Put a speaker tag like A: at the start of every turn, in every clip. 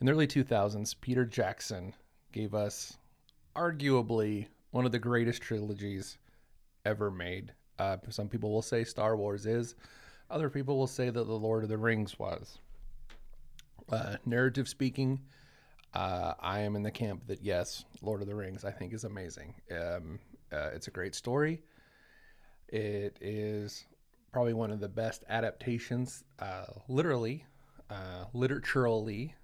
A: In the early 2000s, Peter Jackson gave us arguably one of the greatest trilogies ever made. Uh, some people will say Star Wars is, other people will say that The Lord of the Rings was. Uh, narrative speaking, uh, I am in the camp that yes, Lord of the Rings I think is amazing. Um, uh, it's a great story. It is probably one of the best adaptations, uh, literally, uh, literaturally,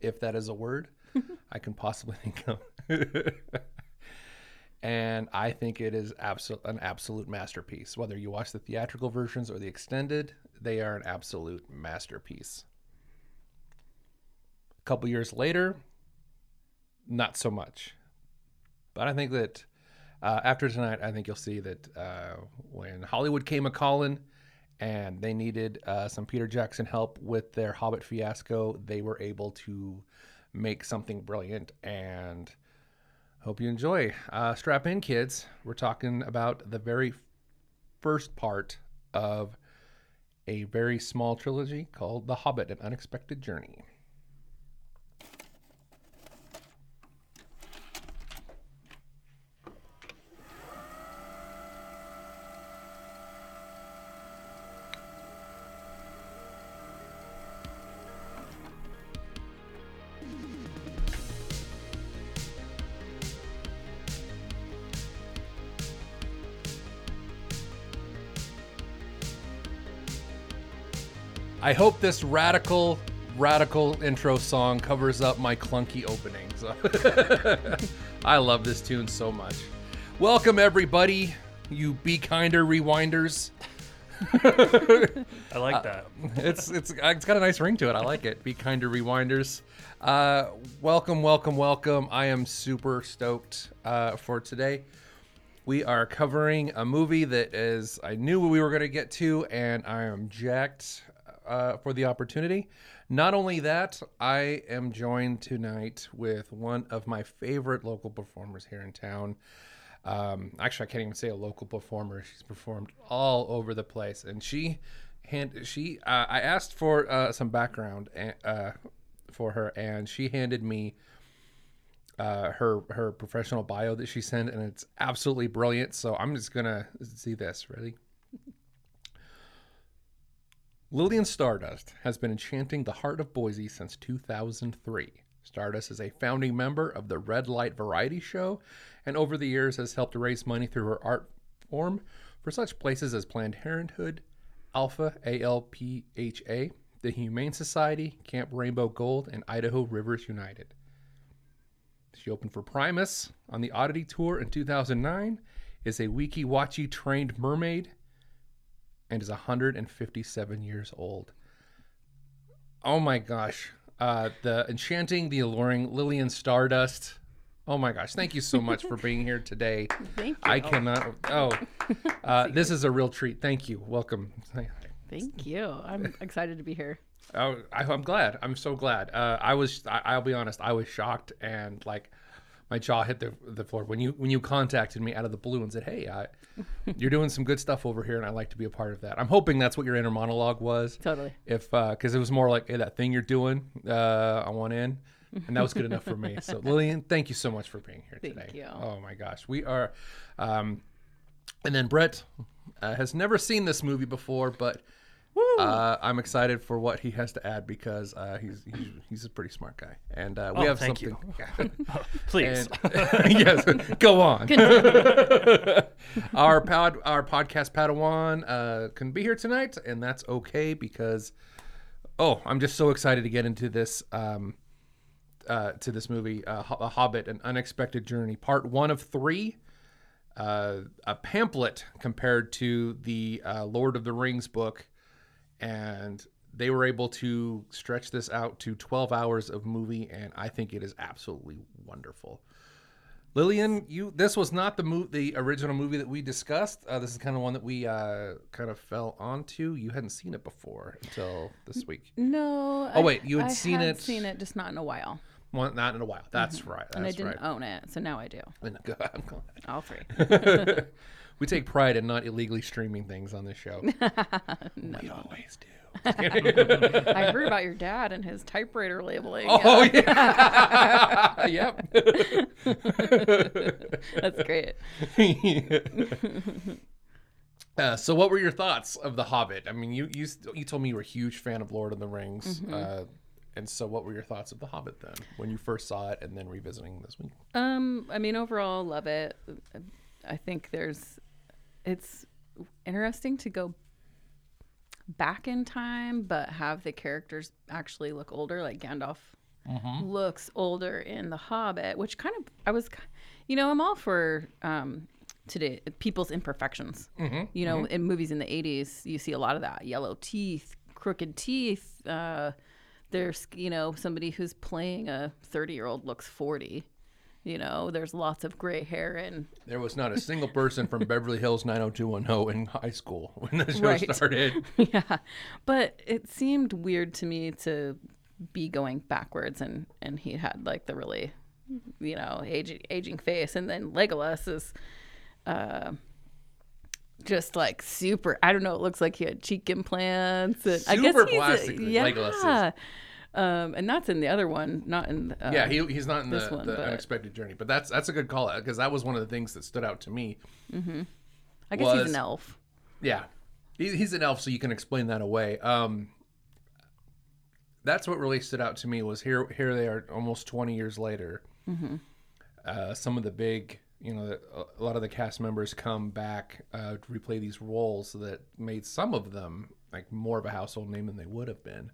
A: if that is a word, I can possibly think of. and I think it is absolute an absolute masterpiece. Whether you watch the theatrical versions or the extended, they are an absolute masterpiece. A couple years later, not so much. But I think that uh, after tonight, I think you'll see that uh, when Hollywood came a calling and they needed uh, some Peter Jackson help with their Hobbit fiasco, they were able to make something brilliant. And hope you enjoy. Uh, strap in, kids. We're talking about the very first part of a very small trilogy called The Hobbit An Unexpected Journey. I hope this radical, radical intro song covers up my clunky opening. So I love this tune so much. Welcome, everybody, you Be Kinder Rewinders.
B: I like that.
A: it's it's it's got a nice ring to it. I like it. Be kinder, rewinders. Uh, welcome, welcome, welcome. I am super stoked uh, for today. We are covering a movie that is I knew we were going to get to, and I am jacked uh, for the opportunity. Not only that, I am joined tonight with one of my favorite local performers here in town. Um, actually, I can't even say a local performer. She's performed all over the place, and she, hand she. Uh, I asked for uh, some background uh, for her, and she handed me uh, her her professional bio that she sent, and it's absolutely brilliant. So I'm just gonna see this. Ready? Lillian Stardust has been enchanting the heart of Boise since 2003. Stardust is a founding member of the Red Light Variety Show and over the years has helped raise money through her art form for such places as Planned Parenthood, Alpha ALPHA, the Humane Society, Camp Rainbow Gold, and Idaho Rivers United. She opened for Primus on the Oddity Tour in 2009, is a Weeki Wachee trained mermaid, and is 157 years old. Oh my gosh. Uh, the enchanting, the alluring Lillian Stardust. Oh my gosh. Thank you so much for being here today.
C: Thank you.
A: I cannot. Oh, uh, this is a real treat. Thank you. Welcome.
C: Thank you. I'm excited to be here.
A: Oh, I, I'm glad. I'm so glad. Uh, I was. I, I'll be honest. I was shocked and like my jaw hit the, the floor when you when you contacted me out of the blue and said, "Hey, I, you're doing some good stuff over here, and I'd like to be a part of that." I'm hoping that's what your inner monologue was.
C: Totally.
A: If because it was more like, "Hey, that thing you're doing, uh, I want in," and that was good enough for me. So, Lillian, thank you so much for being here
C: Thank
A: today.
C: you.
A: Oh my gosh, we are. Um, and then Brett uh, has never seen this movie before, but. Uh, I'm excited for what he has to add because uh, he's, he's he's a pretty smart guy, and uh, we
B: Oh,
A: have
B: thank
A: something.
B: Please.
A: And- yes, go on. our pod, our podcast Padawan uh, can be here tonight, and that's okay because oh, I'm just so excited to get into this um, uh, to this movie, uh, Hobbit: An Unexpected Journey, Part One of three. Uh, a pamphlet compared to the uh, Lord of the Rings book, and they were able to stretch this out to 12 hours of movie, and I think it is absolutely wonderful. Lillian, you this was not the mo- the original movie that we discussed. Uh, this is kind of one that we uh, kind of fell onto. You hadn't seen it before until this week.
C: No.
A: Oh, wait, you had
C: I
A: seen
C: had
A: it-
C: seen it, just not in a while.
A: Well, not in a while. That's right. That's
C: Mm-hmm. and I didn't
A: right.
C: own it, so now I do.
A: And I'm glad.
C: All three.
A: we take pride in not illegally streaming things on this show. we always do.
C: I heard about your dad and his typewriter labeling.
A: oh yeah. yep.
C: That's great.
A: Uh, so, what were your thoughts of The Hobbit? I mean, you you you told me you were a huge fan of Lord of the Rings,
C: Mm-hmm.
A: uh, and so what were your thoughts of The Hobbit then, when you first saw it, and then revisiting this week?
C: Um, I mean, overall, love it. I think there's, it's interesting to go back in time, but have the characters actually look older. Like Gandalf looks older in The Hobbit, which kind of I was, you know, I'm all for um today people's imperfections. You know, in movies in the '80s, you see a lot of that: yellow teeth, crooked teeth. Uh, there's you know somebody who's playing a 30 year old looks 40 you know there's lots of gray hair and
A: There was not a single person from Beverly Hills 90210 in high school when the show
C: Right.
A: started.
C: yeah but it seemed weird to me to be going backwards and and he had like the really you know aging aging face and then legolas is uh just like super i don't know it looks like he had cheek implants and i guess
A: Super
C: he's a- yeah
A: Legolas is.
C: Um and that's in the other one not in uh,
A: yeah, he, he's not in the,
C: this one,
A: the
C: but-
A: unexpected journey, but that's that's a good call out because that was one of the things that stood out to me.
C: i guess he's an elf
A: Yeah, he, he's an elf, so you can explain that away. Um, that's what really stood out to me was here. Here they are, almost twenty years later. Uh, some of the big, you know, the, a lot of the cast members come back uh, to replay these roles that made some of them like more of a household name than they would have been.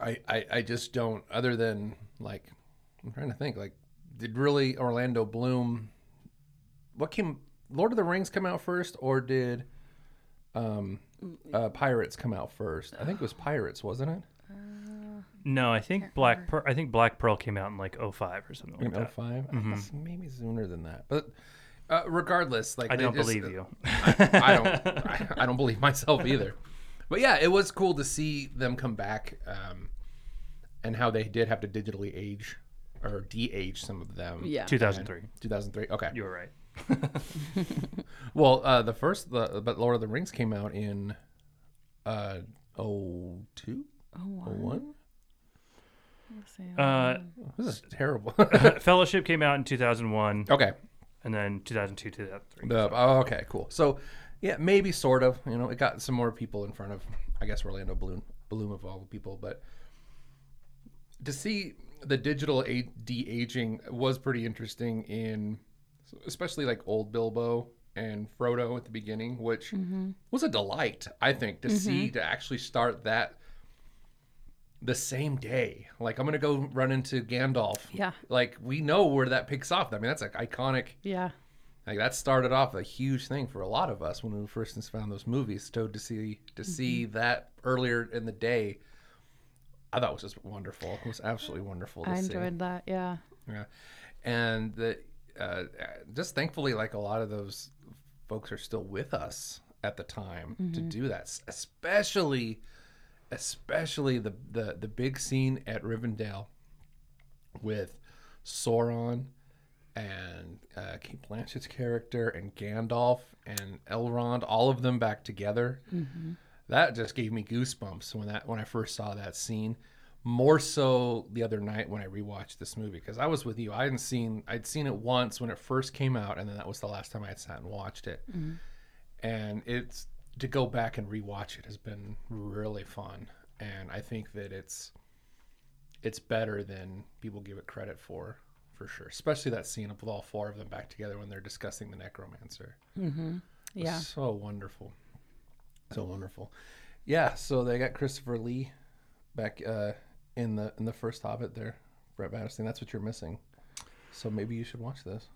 A: I, I I just don't. Other than like, I'm trying to think. Like, did really Orlando Bloom? What came? Lord of the Rings come out first, or did um, uh, Pirates come out first? I think it was Pirates, wasn't it?
B: No, I think Black Pearl. I think Black Pearl came out in like 05 or something like
A: In
B: that.
A: 05? I guess maybe sooner than that. But uh, regardless, like
B: I
A: they
B: don't
A: just-
B: believe you.
A: I don't. I, I don't believe myself either. But yeah, it was cool to see them come back, um, and how they did have to digitally age or de-age some of them.
C: yeah
B: 2003.
A: 2003. Okay.
B: You were right.
A: Well, uh, the first, the, but Lord of the Rings came out in uh, 02?
C: oh
A: 01?
B: Uh,
A: This is terrible.
B: Fellowship came out in 2001,
A: okay.
B: and then 2002, 2003.
A: The, oh, okay, cool. So, yeah, maybe sort of. You know, it got some more people in front of, I guess, Orlando Bloom, Bloom of all the people. But to see the digital a- de aging was pretty interesting. In especially like old Bilbo and Frodo at the beginning, which mm-hmm. was a delight. I think to see mm-hmm. to actually start that the same day. Like I'm gonna go run into Gandalf.
C: Yeah.
A: Like we know where that picks off. I mean, that's like iconic
C: yeah
A: like that started off a huge thing for a lot of us when we first found those movies. So to see to see mm-hmm. that earlier in the day, I thought was just wonderful. It was absolutely wonderful. To
C: i
A: see.
C: enjoyed that yeah
A: Yeah, and the uh, uh just thankfully, like a lot of those folks are still with us at the time to mm-hmm. do that, especially, especially the the the big scene at Rivendell with Sauron and uh, Cate Blanchett's character and Gandalf and Elrond, all of them back together. That just gave me goosebumps when that when I first saw that scene. More so the other night when I rewatched this movie because I was with you. I hadn't seen I'd seen it once when it first came out, and then that was the last time I had sat and watched it. And it's to go back and rewatch it has been really fun, and I think that it's it's better than people give it credit for, for sure. Especially that scene with all four of them back together when they're discussing the necromancer. Mm-hmm.
C: yeah
A: So wonderful. So wonderful. Yeah, so they got Christopher Lee back uh, in the in the first Hobbit there. Brett Batterstein, that's what you're missing. So maybe you should watch this.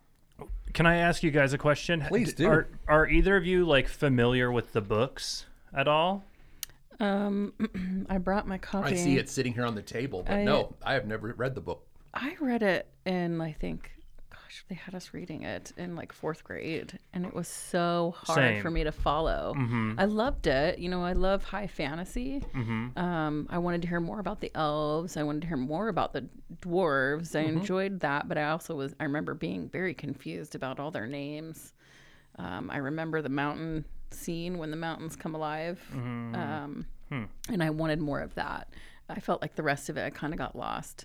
B: Can I ask you guys a question?
A: Please do.
B: Are, are either of you like familiar with the books at all?
C: um i brought my copy
A: I see it sitting here on the table, but
C: I-
A: no, I have never read the book.
C: I read it in I think gosh, they had us reading it in like fourth grade and it was so hard
B: Same.
C: for me to follow. I loved it. You know, I love high fantasy. Um, I wanted to hear more about the elves. I wanted to hear more about the dwarves. I enjoyed that, but I also was I remember being very confused about all their names. Um, I remember the mountain scene when the mountains come alive,
B: Mm-hmm.
C: um,
B: Hmm.
C: and I wanted more of that. I felt like the rest of it I kind of got lost,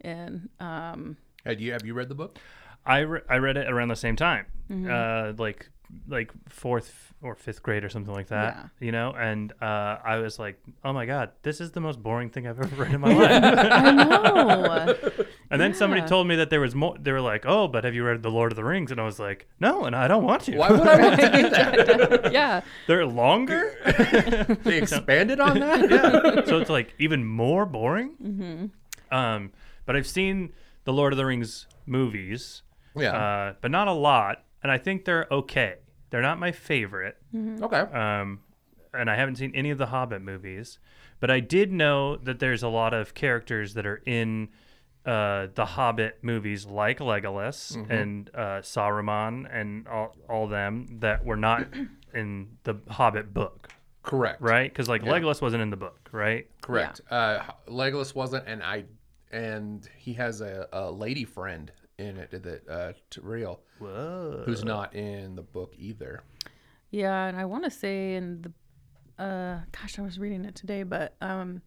C: and um,
A: Had you have you read the book?
B: I, re- I read it around the same time,
C: Mm-hmm.
B: uh, like like fourth or fifth grade or something like that. You know, and uh, I was like, oh my god, this is the most boring thing I've ever read in my life.
C: I know.
B: and then somebody told me that there was more. They were like, oh, but have you read the Lord of the Rings? And I was like, no, and I don't want to.
A: Why would I want to do that?
C: yeah,
B: They're longer.
A: They expanded on that.
B: yeah. So it's like even more boring. Mm-hmm. Um, but I've seen the Lord of the Rings movies,
A: Yeah.
B: uh, but not a lot, and I think they're okay. They're not my favorite,
A: okay.
B: um, and I haven't seen any of the Hobbit movies. But I did know that there's a lot of characters that are in uh, the Hobbit movies, like Legolas and uh, Saruman and all, all them that were not in the Hobbit book,
A: Correct.
B: right? Because like Legolas wasn't in the book, right?
A: Correct. Uh, Legolas wasn't, and I, and he has a, a lady friend in it that uh, Real,
B: Whoa.
A: who's not in the book either.
C: yeah, and I want to say in the, uh, gosh, I was reading it today, but um,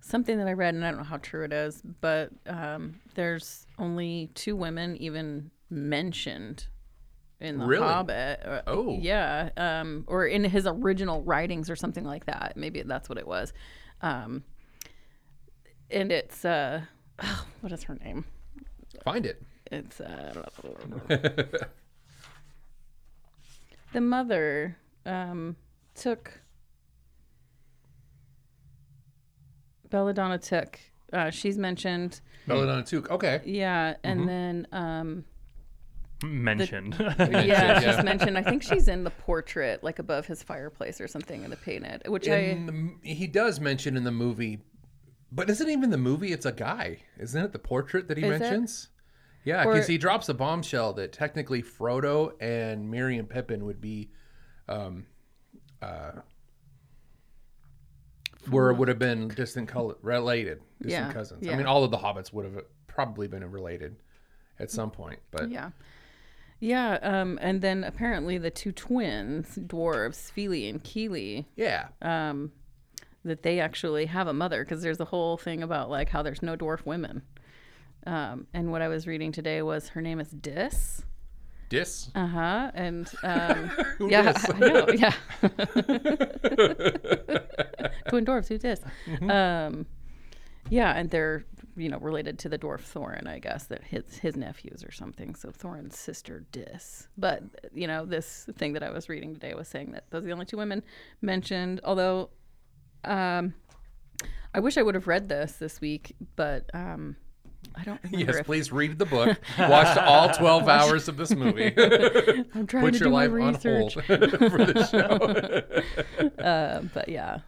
C: something that I read, and I don't know how true it is, but um, there's only two women even mentioned in the
A: Really?
C: Hobbit.
A: Oh.
C: yeah, um, or in his original writings or something like that. Maybe that's what it was. Um, and it's uh, what is her name?
A: Find it.
C: It's uh, the mother um, took Belladonna Took. Uh, she's mentioned,
A: Belladonna Took. Okay.
C: yeah, and then um,
B: mentioned.
C: yeah,
A: yeah.
C: she's mentioned. I think she's in the portrait, like above his fireplace or something in the painted. Which I
A: the, he does mention in the movie, but isn't even the movie? It's a guy, isn't it? The portrait that he
C: Is it?
A: mentions. Yeah,
C: Or-
A: because he drops a bombshell that technically Frodo and Merry and Pippin would be, um, uh, were would have been distant col- related, distant
C: Yeah,
A: cousins. I mean, all of the hobbits would have probably been related at some point, but
C: Yeah. Yeah, um, and then apparently the two twins, dwarves, Fili and Kili,
A: yeah,
C: um, that they actually have a mother because there's a whole thing about like how there's no dwarf women. Um, and what I was reading today was her name is Dis.
A: Dis.
C: Uh huh. And um,
A: Who
C: yeah,
A: dis?
C: I know. Yeah. Twin dwarfs. Who's this?
A: Mm-hmm.
C: Um, yeah, and they're you know related to the dwarf Thorin, I guess that his his nephews or something. So Thorin's sister Dis. But you know this thing that I was reading today was saying that those are the only two women mentioned. Although, um, I wish I would have read this this week, but um, I don't
A: Yes,
C: if
A: please read the book. Watch all 12 hours of this movie.
C: I'm trying
A: Put
C: to
A: your
C: do my
A: life on
C: research.
A: hold for the show.
C: Uh, but yeah,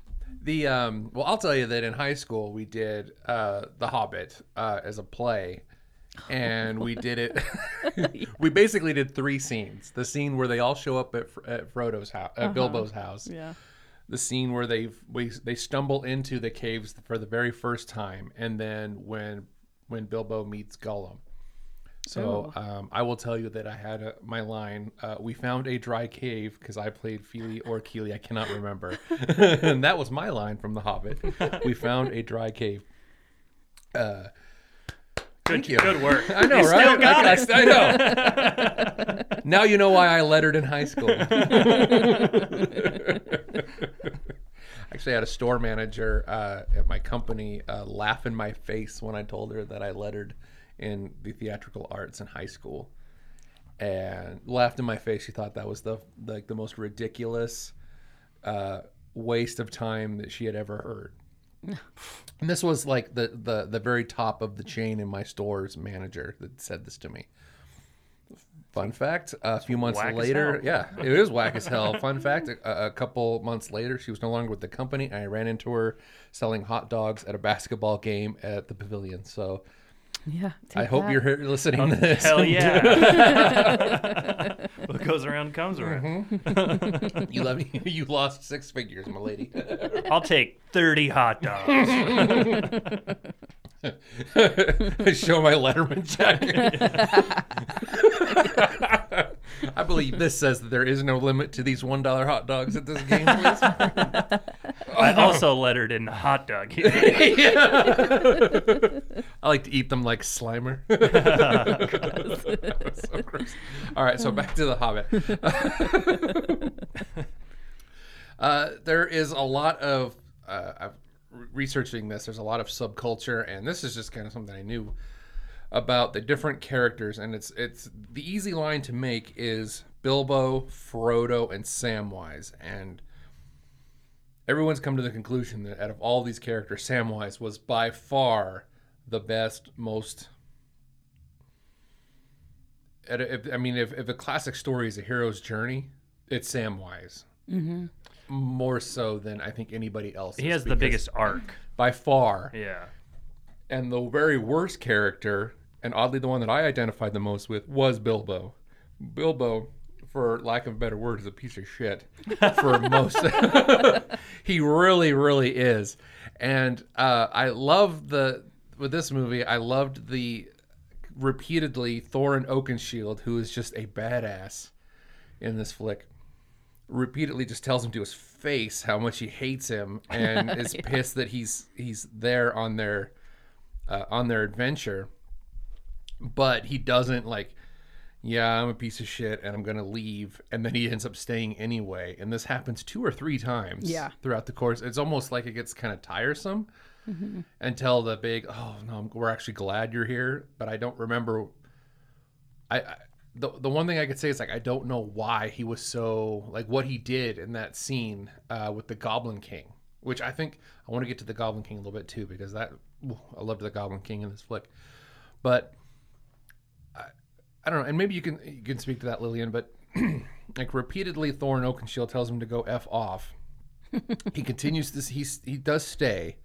A: The um, well, I'll tell you that in high school we did uh, The Hobbit uh, as a play, and we did it. we basically did three scenes. The scene where they all show up at, at Frodo's house, at Bilbo's house.
C: yeah.
A: The scene where they we they stumble into the caves for the very first time, and then when when Bilbo meets Gollum. So um, I will tell you that I had a, my line. Uh, we found a dry cave because I played Fili or Kili. I cannot remember, and that was my line from The Hobbit. We found a dry cave. Uh, thank you.
B: Good work.
A: I know,
B: You
A: right?
B: Still got
A: I,
B: it.
A: I know. now you know why I lettered in high school. Actually, I had a store manager uh, at my company uh, laugh in my face when I told her that I lettered in the theatrical arts in high school, and laughed in my face. She thought that was the like the most ridiculous uh, waste of time that she had ever heard. And this was like the, the the very top of the chain in my store's manager that said this to me. Fun fact: a few months
B: whack
A: later,
B: hell.
A: yeah, it is whack as hell. Fun fact: a, a couple months later, she was no longer with the company, I ran into her selling hot dogs at a basketball game at the pavilion. So
C: Yeah.
A: I hope
C: that.
A: you're here listening oh, to this.
B: Hell yeah. what goes around comes around. Mm-hmm.
A: you love you lost six figures, my lady.
B: I'll take 30 hot dogs.
A: Show my Letterman check. I believe this says that there is no limit to these one dollar hot dogs at this game. Please.
B: I also lettered in hot dog. here.
A: I like to eat them like Slimer. so gross. All right, so back to the Hobbit. uh, there is a lot of uh, I've re- researching this. There's a lot of subculture, and this is just kind of something I knew about the different characters. And it's it's the easy line to make is Bilbo, Frodo, and Samwise, and everyone's come to the conclusion that out of all these characters, Samwise was by far the best, most. I mean, if, if a classic story is a hero's journey, it's Samwise. Mm-hmm. More so than I think anybody else.
B: he has the biggest arc.
A: by far.
B: Yeah.
A: And the very worst character, and oddly the one that I identified the most with, was Bilbo. Bilbo, for lack of a better word, is a piece of shit for most. he really, really is. And uh, I love the with this movie. I loved the repeatedly Thorin Oakenshield, who is just a badass in this flick repeatedly just tells him to his face how much he hates him and is pissed that he's he's there on their uh, on their adventure. But he doesn't like yeah i'm a piece of shit and i'm gonna leave and then he ends up staying anyway. And this happens two or three times
C: Yeah.
A: throughout the course. It's almost like it gets kind of tiresome until the big oh no we're actually glad you're here but i don't remember I, I the the one thing I could say is like I don't know why he was so like what he did in that scene uh, with the Goblin King, which I think I want to get to the Goblin King a little bit too because that ooh, I loved the Goblin King in this flick, but I, I don't know, and maybe you can you can speak to that Lillian, but like repeatedly Thorn Oakenshield tells him to go f off. he continues this. He's he does stay,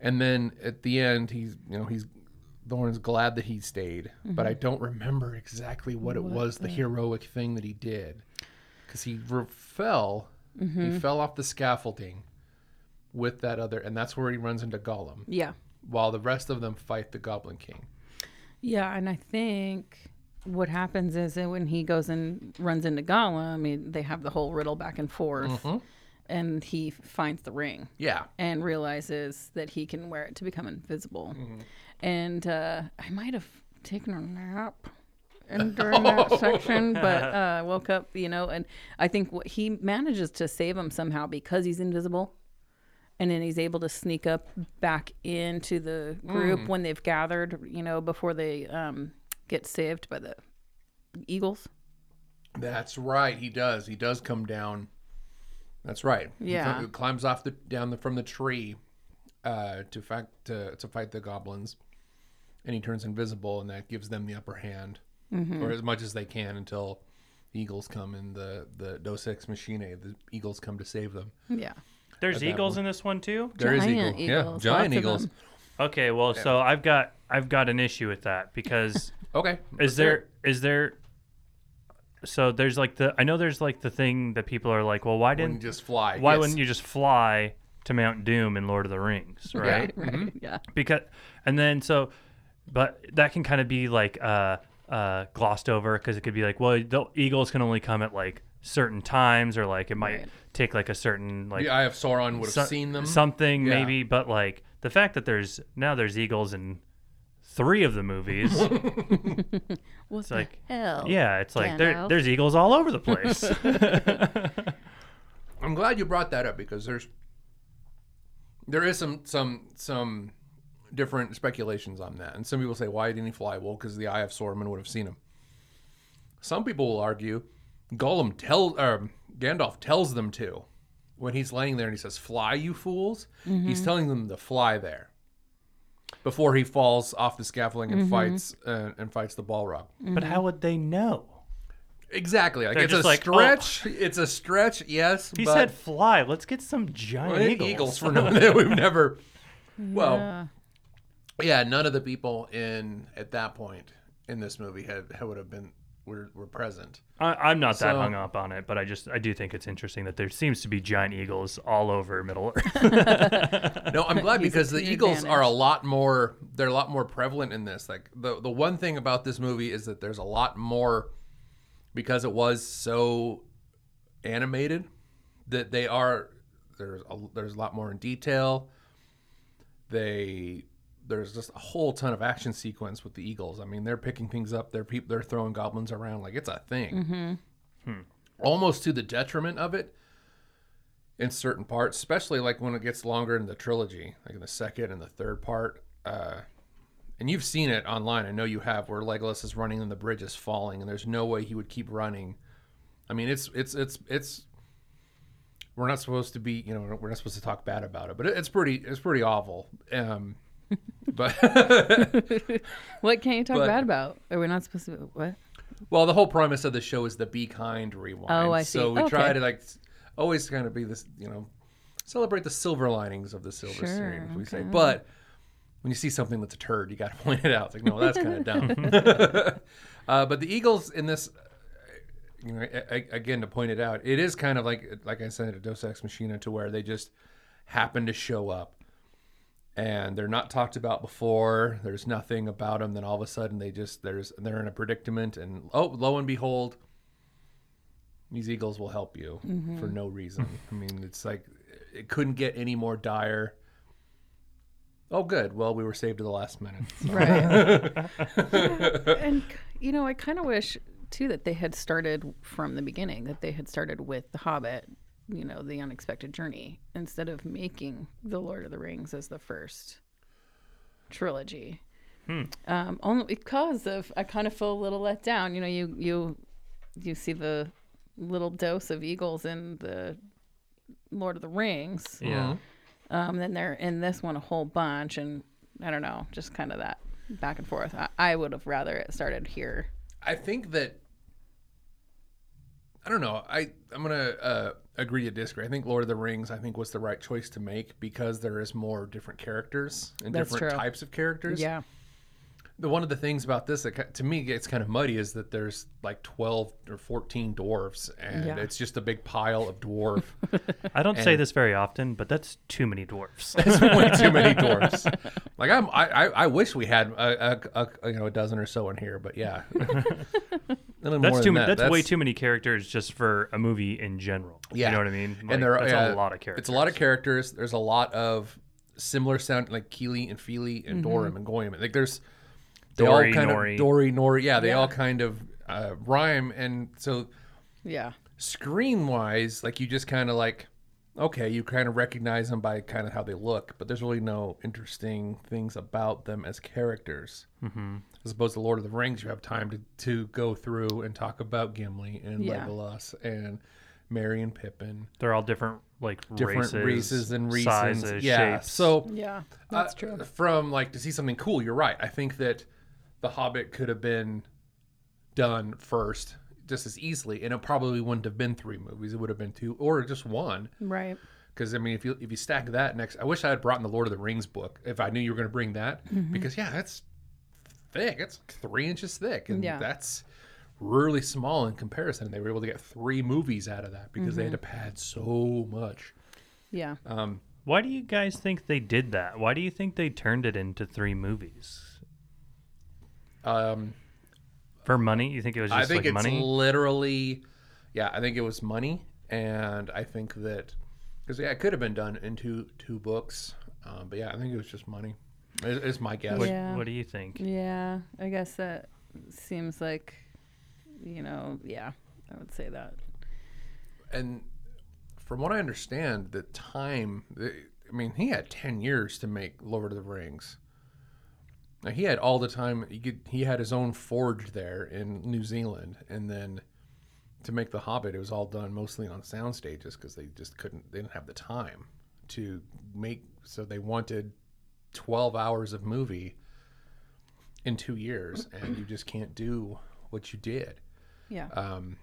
A: and then at the end he's you know he's Thorin's glad that he stayed, but I don't remember exactly what, it was the heroic thing that he did because he re- fell he fell off the scaffolding with that other and that's where he runs into Gollum
C: Yeah.
A: while the rest of them fight the Goblin King.
C: Yeah, and I think what happens is that when he goes and runs into Gollum, I mean, they have the whole riddle back and forth,
A: Mm-hmm.
C: And he finds the ring
A: Yeah.
C: and realizes that he can wear it to become invisible.
A: Mm-hmm.
C: And uh, I might have taken a nap in, during that section, but uh, woke up, you know, and I think what he manages to save him somehow because he's invisible. And then he's able to sneak up back into the group
A: Mm.
C: when they've gathered, you know, before they um, get saved by the eagles.
A: That's right. He does. He does come down. That's right. He
C: Yeah.
A: cl- climbs off the down the, from the tree uh, to fact to, to fight the goblins, and he turns invisible, and that gives them the upper hand,
C: Mm-hmm.
A: or as much as they can until the eagles come and the the Deus Ex Machina. The eagles come to save them.
C: Yeah.
B: There's
A: that
B: eagles in this one too.
A: There is
C: Giant
A: eagle. Yeah,
C: eagles,
A: giant eagles.
B: Okay, well, so I've got I've got an issue with that because
A: Okay.
B: is there is there so there's like the I know there's like the thing that people are like, well, why
A: When you
B: didn't
A: just fly?
B: why
A: yes.
B: wouldn't you just fly to Mount Doom in Lord of the Rings, right?
C: Right. Right. Yeah.
B: because and then so but that can kind of be like uh uh glossed over because it could be like well the eagles can only come at like certain times or like it might
C: Right.
B: take like a certain like
A: The Eye of Sauron would have
B: so-
A: seen them.
B: something
A: Yeah.
B: maybe but like the fact that there's now there's eagles in three of the movies
C: What the
B: like-
C: hell?
B: yeah it's like there, there's eagles all over the place
A: I'm glad you brought that up because there's there is some some some different speculations on that, and some people say why didn't he fly? Well, because the Eye of Sauron would have seen him. Some people will argue Gollum tell um, Gandalf tells them to when he's laying there and he says, "Fly, you fools!" He's telling them to fly there before he falls off the scaffolding and fights uh, and fights the Balrog.
B: but how would they know
A: Exactly, like
B: They're
A: it's a
B: just like, oh.
A: stretch. It's a stretch, yes.
B: he
A: but
B: said fly let's get some giant
A: Well,
B: eagles,
A: eagles for no that we've never. Well,
C: Yeah.
A: yeah, none of the people in at that point in this movie had, had would have been were, were present.
B: I, I'm not that hung up on it, but I just I do think it's interesting that there seems to be giant eagles all over Middle Earth.
A: No, I'm glad because the
C: your
A: eagles are a lot more. They're a lot more prevalent in this. Like the the one thing about this movie is that there's a lot more because it was so animated that they are there's a, there's a lot more in detail. They there's just a whole ton of action sequence with the eagles. I mean, they're picking things up. They're people. They're throwing goblins around like it's a thing. Almost to the detriment of it in certain parts, especially like when it gets longer in the trilogy, like in the second and the third part. Uh, and you've seen it online. I know you have, where Legolas is running and the bridge is falling, and there's no way he would keep running. I mean, it's it's it's it's. We're not supposed to be, you know, we're not supposed to talk bad about it, but it, it's pretty, it's pretty awful. Um, but
C: What can you talk
A: But-
C: bad about? Are we not supposed to? What?
A: well, the whole premise of the show is the be kind rewind.
C: Oh, I see.
A: So we try to like always kind of be this, you know, celebrate the silver linings of the silver
C: Sure,
A: screen, as we say. But when you see something that's a turd, you got to point it out. It's like, no, that's kind of dumb. uh, but the Eagles in this, you know, a- a- again to point it out, it is kind of like, like I said, a Deus Ex Machina, to where they just happen to show up. And they're not talked about before. There's nothing about them. Then all of a sudden, they just there's they're in a predicament, and oh, lo and behold, these eagles will help you mm-hmm. for no reason. I mean, it's like it couldn't get any more dire. Oh, good. Well, we were saved to the last minute.
C: Right. and you know, I kind of wish too that they had started from the beginning. That they had started with The Hobbit. You know, the unexpected journey instead of making The Lord of the Rings as the first trilogy. Um, only because of I kind of feel a little let down. You know, you you you see the little dose of eagles in the Lord of the Rings.
B: Yeah.
C: Um, then they're in this one a whole bunch, and I don't know, just kind of that back and forth. I, I would have rather it started here.
A: I think that I don't know. I I'm gonna uh, agree to disagree. I think Lord of the Rings I think was the right choice to make because there is more different characters and
C: That's
A: different
C: true.
A: types of characters.
C: Yeah,
A: The one of the things about this that to me gets kind of muddy is that there's like 12 or 14 dwarves and
C: Yeah.
A: it's just a big pile of dwarf.
B: I don't say this very often, but that's too many dwarfs.
A: It's way too many dwarfs. Like I'm, I, I, I wish we had a, a, a, you know a dozen or so in here, but yeah,
B: That's too.
A: than
B: Many,
A: that.
B: that's, way too many characters just for a movie in general.
A: Yeah,
B: you know what I mean. Like,
A: and there are
B: that's
A: yeah,
B: a lot of characters.
A: It's a lot of characters. There's a lot of similar sound like Kili and Fili and mm-hmm. Dorim and Goyim. Like there's they
B: Dori,
A: all kind
B: Nori.
A: of Dori Nori. Yeah, they
C: Yeah.
A: all kind of uh, rhyme, and so
C: yeah,
A: screen wise, like you just kind of like, okay, you kind of recognize them by kind of how they look, but there's really no interesting things about them as characters. Mm-hmm. As opposed to Lord of the Rings, you have time to, to go through and talk about Gimli and
C: Yeah.
A: Legolas and Merry and Pippin,
B: They're all different, like
A: different
B: races,
A: races, and reasons.
B: sizes,
A: yeah,
B: shapes.
A: so
C: yeah. That's
A: uh,
C: true.
A: From like to see something cool, you're right. I think that The Hobbit could have been done first just as easily, and it probably wouldn't have been three movies. It would have been two or just one.
C: Right.
A: Because I mean, if you if you stack that next, I wish I had brought in the Lord of the Rings book if I knew you were going to bring that. Because yeah, that's thick. It's three inches thick, and
C: Yeah.
A: that's really small in comparison. And they were able to get three movies out of that because they had to pad so much.
C: Yeah.
A: Um,
B: Why do you guys think they did that? Why do you think they turned it into three movies?
A: Um,
B: For money? You think it was
A: I
B: just
A: think
B: like
A: it's
B: money?
A: literally, yeah. I think it was money, and I think that because yeah, it could have been done in two two books, um, but yeah, I think it was just money. It- It's my guess.
B: what,
C: Yeah.
B: what do you think?
C: Yeah. I guess that seems like, you know, yeah, I would say that.
A: And from what I understand, the time, the- I mean, he had ten years to make Lord of the Rings. Now, he had all the time. He could, he had his own forge there in New Zealand, and then to make the Hobbit, it was all done mostly on sound stages because they just couldn't. They didn't have the time to make. So they wanted twelve hours of movie in two years, and you just can't do what you did.
C: Yeah.
A: Um,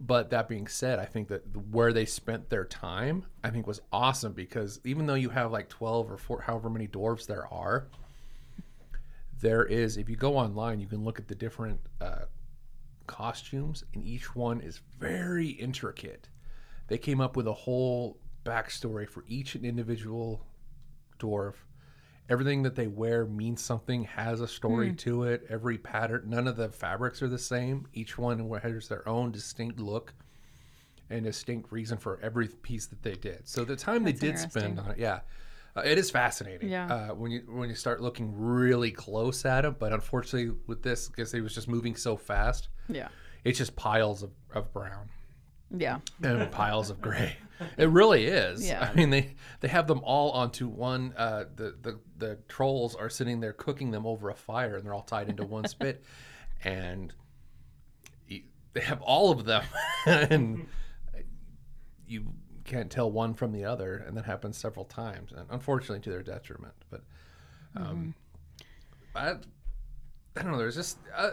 A: but that being said, I think that where they spent their time, I think was awesome because even though you have like 12 or four, however many dwarves there are, there is, if you go online, you can look at the different uh, costumes, and each one is very intricate. They came up with a whole backstory for each individual dwarf, everything that they wear means something, has a story to it. Every pattern, none of the fabrics are the same. Each one has their own distinct look and distinct reason for every piece that they did. So the time
C: That's
A: they did spend on it, yeah, uh, it is fascinating.
C: Yeah.
A: Uh, when you when you start looking really close at it, but unfortunately with this, because it was just moving so fast,
C: Yeah.
A: it's just piles of, of brown
C: Yeah.
A: and piles of gray. It really is.
C: Yeah.
A: I mean, they they have them all onto one. Uh, the the the trolls are sitting there cooking them over a fire, and they're all tied into one spit, and they have all of them, and you can't tell one from the other, and that happens several times, and unfortunately to their detriment. But um, I, I don't know. There's just uh,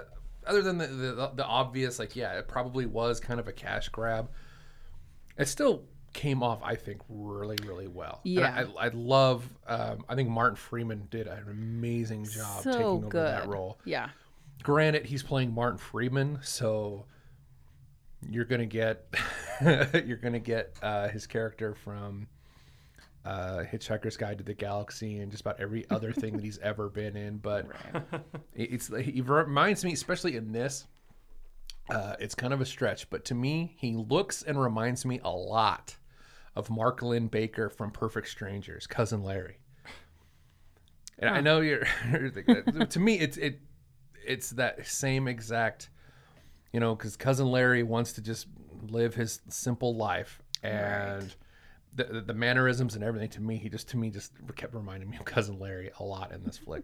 A: other than the, the the obvious, like yeah, it probably was kind of a cash grab. It still came off, I think, really, really well. And
C: Yeah.
A: I, I love. Um, I think Martin Freeman did an amazing job
C: so
A: taking over
C: good.
A: that role.
C: Yeah.
A: Granted, he's playing Martin Freeman, so you're gonna get you're gonna get uh, his character from uh, Hitchhiker's Guide to the Galaxy and just about every other thing that he's ever been in. But it- it's he reminds me, especially in this. Uh, it's kind of a stretch, but to me, he looks and reminds me a lot of Mark Linn-Baker from Perfect Strangers, cousin Larry. And I know you're, you're to me, it's it, it's that same exact, you know, because cousin Larry wants to just live his simple life, and the, the the mannerisms and everything. To me, he just to me just kept reminding me of cousin Larry a lot in this flick.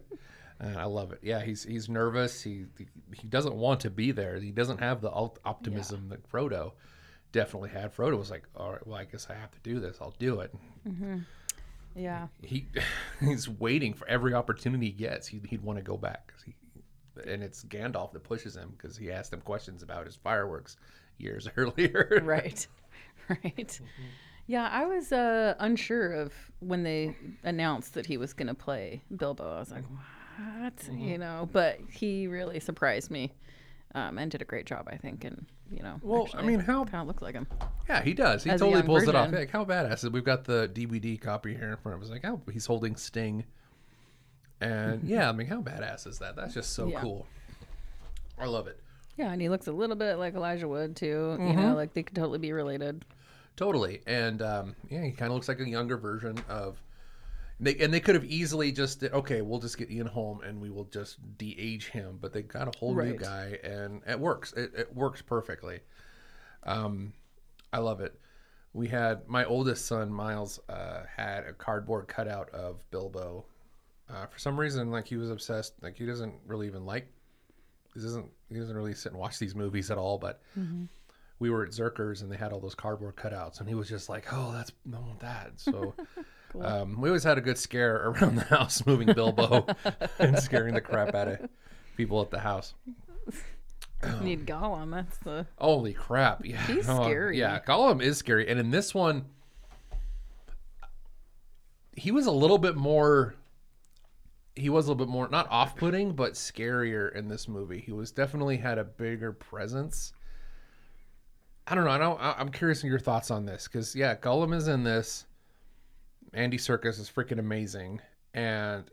A: And I love it. Yeah, he's he's nervous. He he doesn't want to be there. He doesn't have the op- optimism that Frodo definitely had. Frodo was like, "All right, well, I guess I have to do this. I'll do it." Mm-hmm.
C: Yeah.
A: he he's waiting for every opportunity he gets. He, he'd want to go back, 'cause he, and it's Gandalf that pushes him because he asked him questions about his fireworks years earlier.
C: right right yeah i was uh unsure of when they announced that he was going to play bilbo i was like what you know but he really surprised me um, and did a great job i think and you know
A: Well, I mean, how-
C: kind of looks like him
A: Yeah, he does. He
C: As
A: totally pulls it off. Like, how badass? We've got the DVD copy here in front of us. Like, how he's holding Sting, and yeah, I mean, how badass is that? That's just so
C: Yeah.
A: cool. I love it.
C: yeah and he looks a little bit like elijah wood too you
A: Mm-hmm.
C: know like they could totally be related
A: Totally, and um, yeah, he kind of looks like a younger version of. They, and they could have easily just okay, we'll just get Ian Holm and we will just de-age him, but they got a whole new guy and it works. It, it works perfectly. Um, I love it. We had my oldest son Miles uh, had a cardboard cutout of Bilbo. Uh, for some reason, like he was obsessed. Like he doesn't really even like. He doesn't. He doesn't really sit and watch these movies at all. But we were at Zerkers and they had all those cardboard cutouts, and he was just like, "Oh, that's I want that." So um, we always had a good scare around the house, moving Bilbo and scaring the crap out of people at the house.
C: need gollum that's the
A: Holy crap! Yeah,
C: He's
A: Oh,
C: scary.
A: Yeah, Gollum is scary, and in this one, he was a little bit more. He was a little bit more not off-putting, but scarier in this movie. He was definitely had a bigger presence. I don't know. I don't. I'm curious on your thoughts on this because yeah, Gollum is in this. Andy Serkis is freaking amazing, and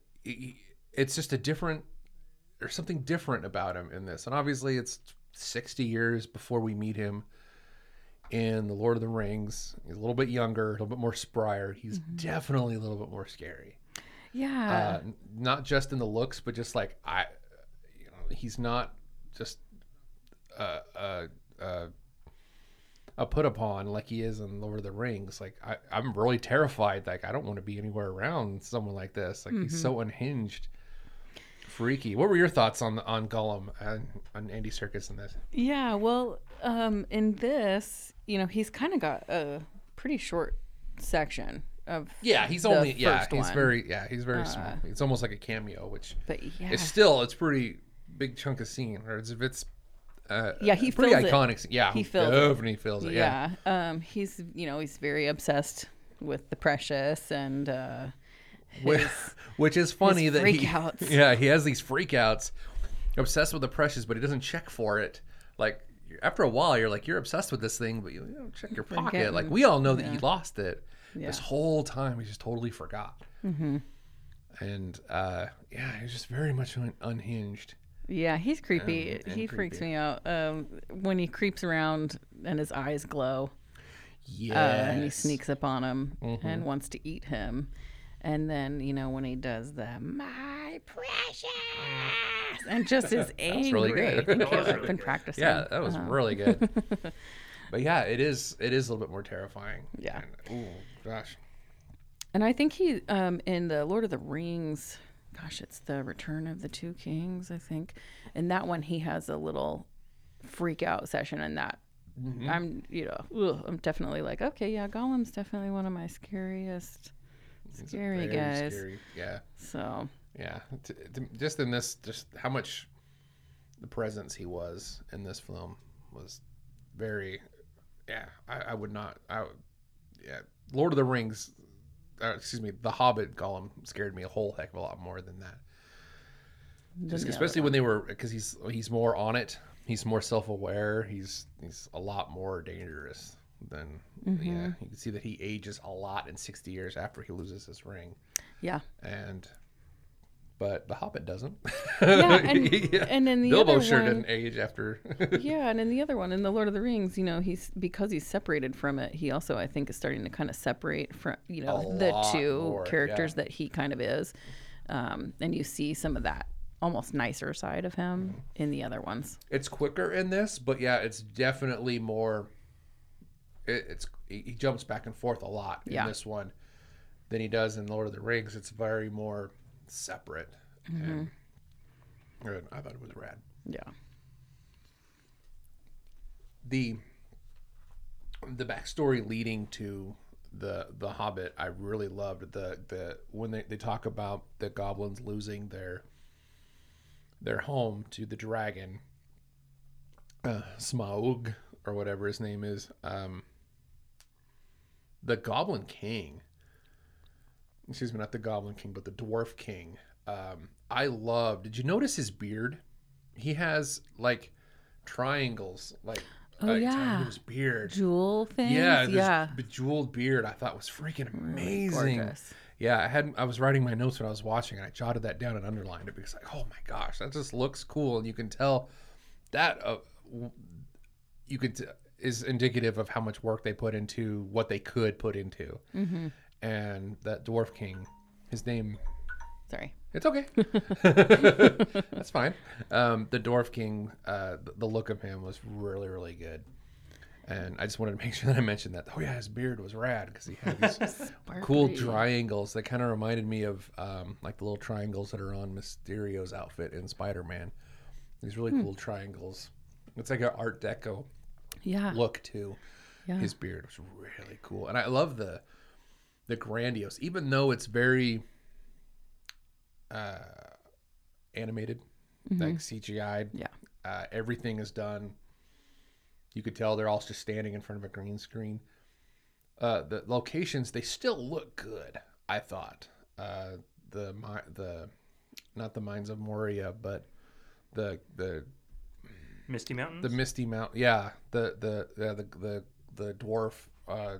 A: it's just a different. There's something different about him in this, and obviously it's 60 years before we meet him in the Lord of the Rings. He's a little bit younger, a little bit more sprier. He's mm-hmm. definitely a little bit more scary.
C: Yeah
A: Uh, not just in the looks, but just like I, you know, he's not just uh, uh, uh, a put upon like he is in Lord of the Rings. Like I, I'm really terrified. Like I don't want to be anywhere around someone like this. Like he's so unhinged, freaky. What were your thoughts on on Gollum and on Andy Serkis in this?
C: Yeah, well, um, in this, you know, he's kind of got a pretty short section of.
A: Yeah, he's only yeah, he's
C: one.
A: very yeah, he's very small. It's almost like a cameo, which
C: But yeah,
A: it's still it's pretty big chunk of scene, or it's if it's uh,
C: Yeah, he
A: pretty
C: fills
A: iconic. scene. Yeah,
C: He fills it.
A: definitely feels it. Yeah,
C: yeah. Um, he's you know he's very obsessed with the precious and uh, his,
A: which is funny that he yeah he has these freakouts, obsessed with the precious, but he doesn't check for it. Like after a while, you're like you're obsessed with this thing, but you, you don't check your pocket. Like we all know that he lost it.
C: Yeah.
A: This whole time, he just totally forgot. and uh, yeah, he's just very much un- unhinged.
C: Yeah, he's creepy.
A: Um, and
C: he freaks me out um, when he creeps around and his eyes glow.
A: Yeah,
C: uh, and he sneaks up on him and wants to eat him. And then, you know, when he does the my precious and just is angry.
A: really good.
C: Thank
A: That
C: you.
A: was
C: I've
A: really
C: been practicing.
A: Yeah, that was
C: Uh-huh.
A: really good. but yeah, it is. It is a little bit more terrifying.
C: Yeah.
A: And, ooh, gosh.
C: And I think he um in the Lord of the Rings, gosh, it's the Return of the Two Kings, I think. In that one he has a little freak out session in that.
A: Mm-hmm.
C: I'm, you know, ugh, I'm definitely like, okay, yeah, Gollum's definitely one of my scariest, scary guys.
A: Scary. Yeah,
C: So
A: yeah. T- t- just in this, just how much the presence he was in this film was very. Yeah, I, I would not. I would, yeah, Lord of the Rings. Uh, excuse me, The Hobbit Gollum scared me a whole heck of a lot more than that. Just
C: other
A: especially when they were because he's he's more on it. He's more self aware. He's he's a lot more dangerous than
C: Mm-hmm.
A: yeah. You can see that he ages a lot in sixty years after he loses his ring,
C: yeah,
A: and but the Hobbit doesn't.
C: Yeah, and- and in the
A: Bilbo
C: other
A: sure
C: one-
A: didn't age after.
C: yeah, and in the other one, in the Lord of the Rings, you know, he's because he's separated from it. He also, I think, is starting to kind of separate from you know
A: A
C: the two
A: more,
C: characters
A: yeah.
C: that he kind of is, um, and you see some of that almost nicer side of him
A: Mm-hmm.
C: in the other ones.
A: it's quicker in this, but yeah, it's definitely more. It, it's he he jumps back and forth a lot in
C: Yeah.
A: this one than he does in Lord of the Rings. It's very more separate, and, and I thought it was rad.
C: Yeah,
A: the The backstory leading to the the Hobbit, I really loved the the when they, they talk about the goblins losing their their home to the dragon, uh, Smaug or whatever his name is. Um, the Goblin King. Excuse me, not the Goblin King, but the Dwarf King. Um, I love. Did you notice his beard? He has like triangles, like
C: Oh, yeah.
A: his beard.
C: jewel things.
A: Yeah, this
C: yeah,
A: bejeweled beard. I thought was freaking amazing.
C: gorgeous.
A: Yeah, I had I was writing my notes when I was watching, and I jotted that down and underlined it because like, oh my gosh, that just looks cool, and you can tell that uh, you could t- is indicative of how much work they put into what they could put into,
C: Mm-hmm.
A: And that dwarf king, his name
C: Sorry.
A: it's okay. That's fine. Um, the Dwarf King, uh, the, the look of him was really, really good. And I just wanted to make sure that I mentioned that. Oh yeah, his beard was rad because he had these cool triangles that kind of reminded me of um, like the little triangles that are on Mysterio's outfit in Spider-Man. These really
C: Hmm.
A: cool triangles. It's like an Art Deco
C: Yeah.
A: look too.
C: Yeah.
A: His beard was really cool, and I love the the grandiose, even though it's very uh, animated, like CGI.
C: Yeah.
A: uh, everything is done. You could tell they're all just standing in front of a green screen. Uh, the locations they still look good. I thought uh, the mi- the not the mines of Moria, but the the
B: Misty Mountains.
A: the Misty Mount. Yeah, the the yeah, the the the dwarf. Uh,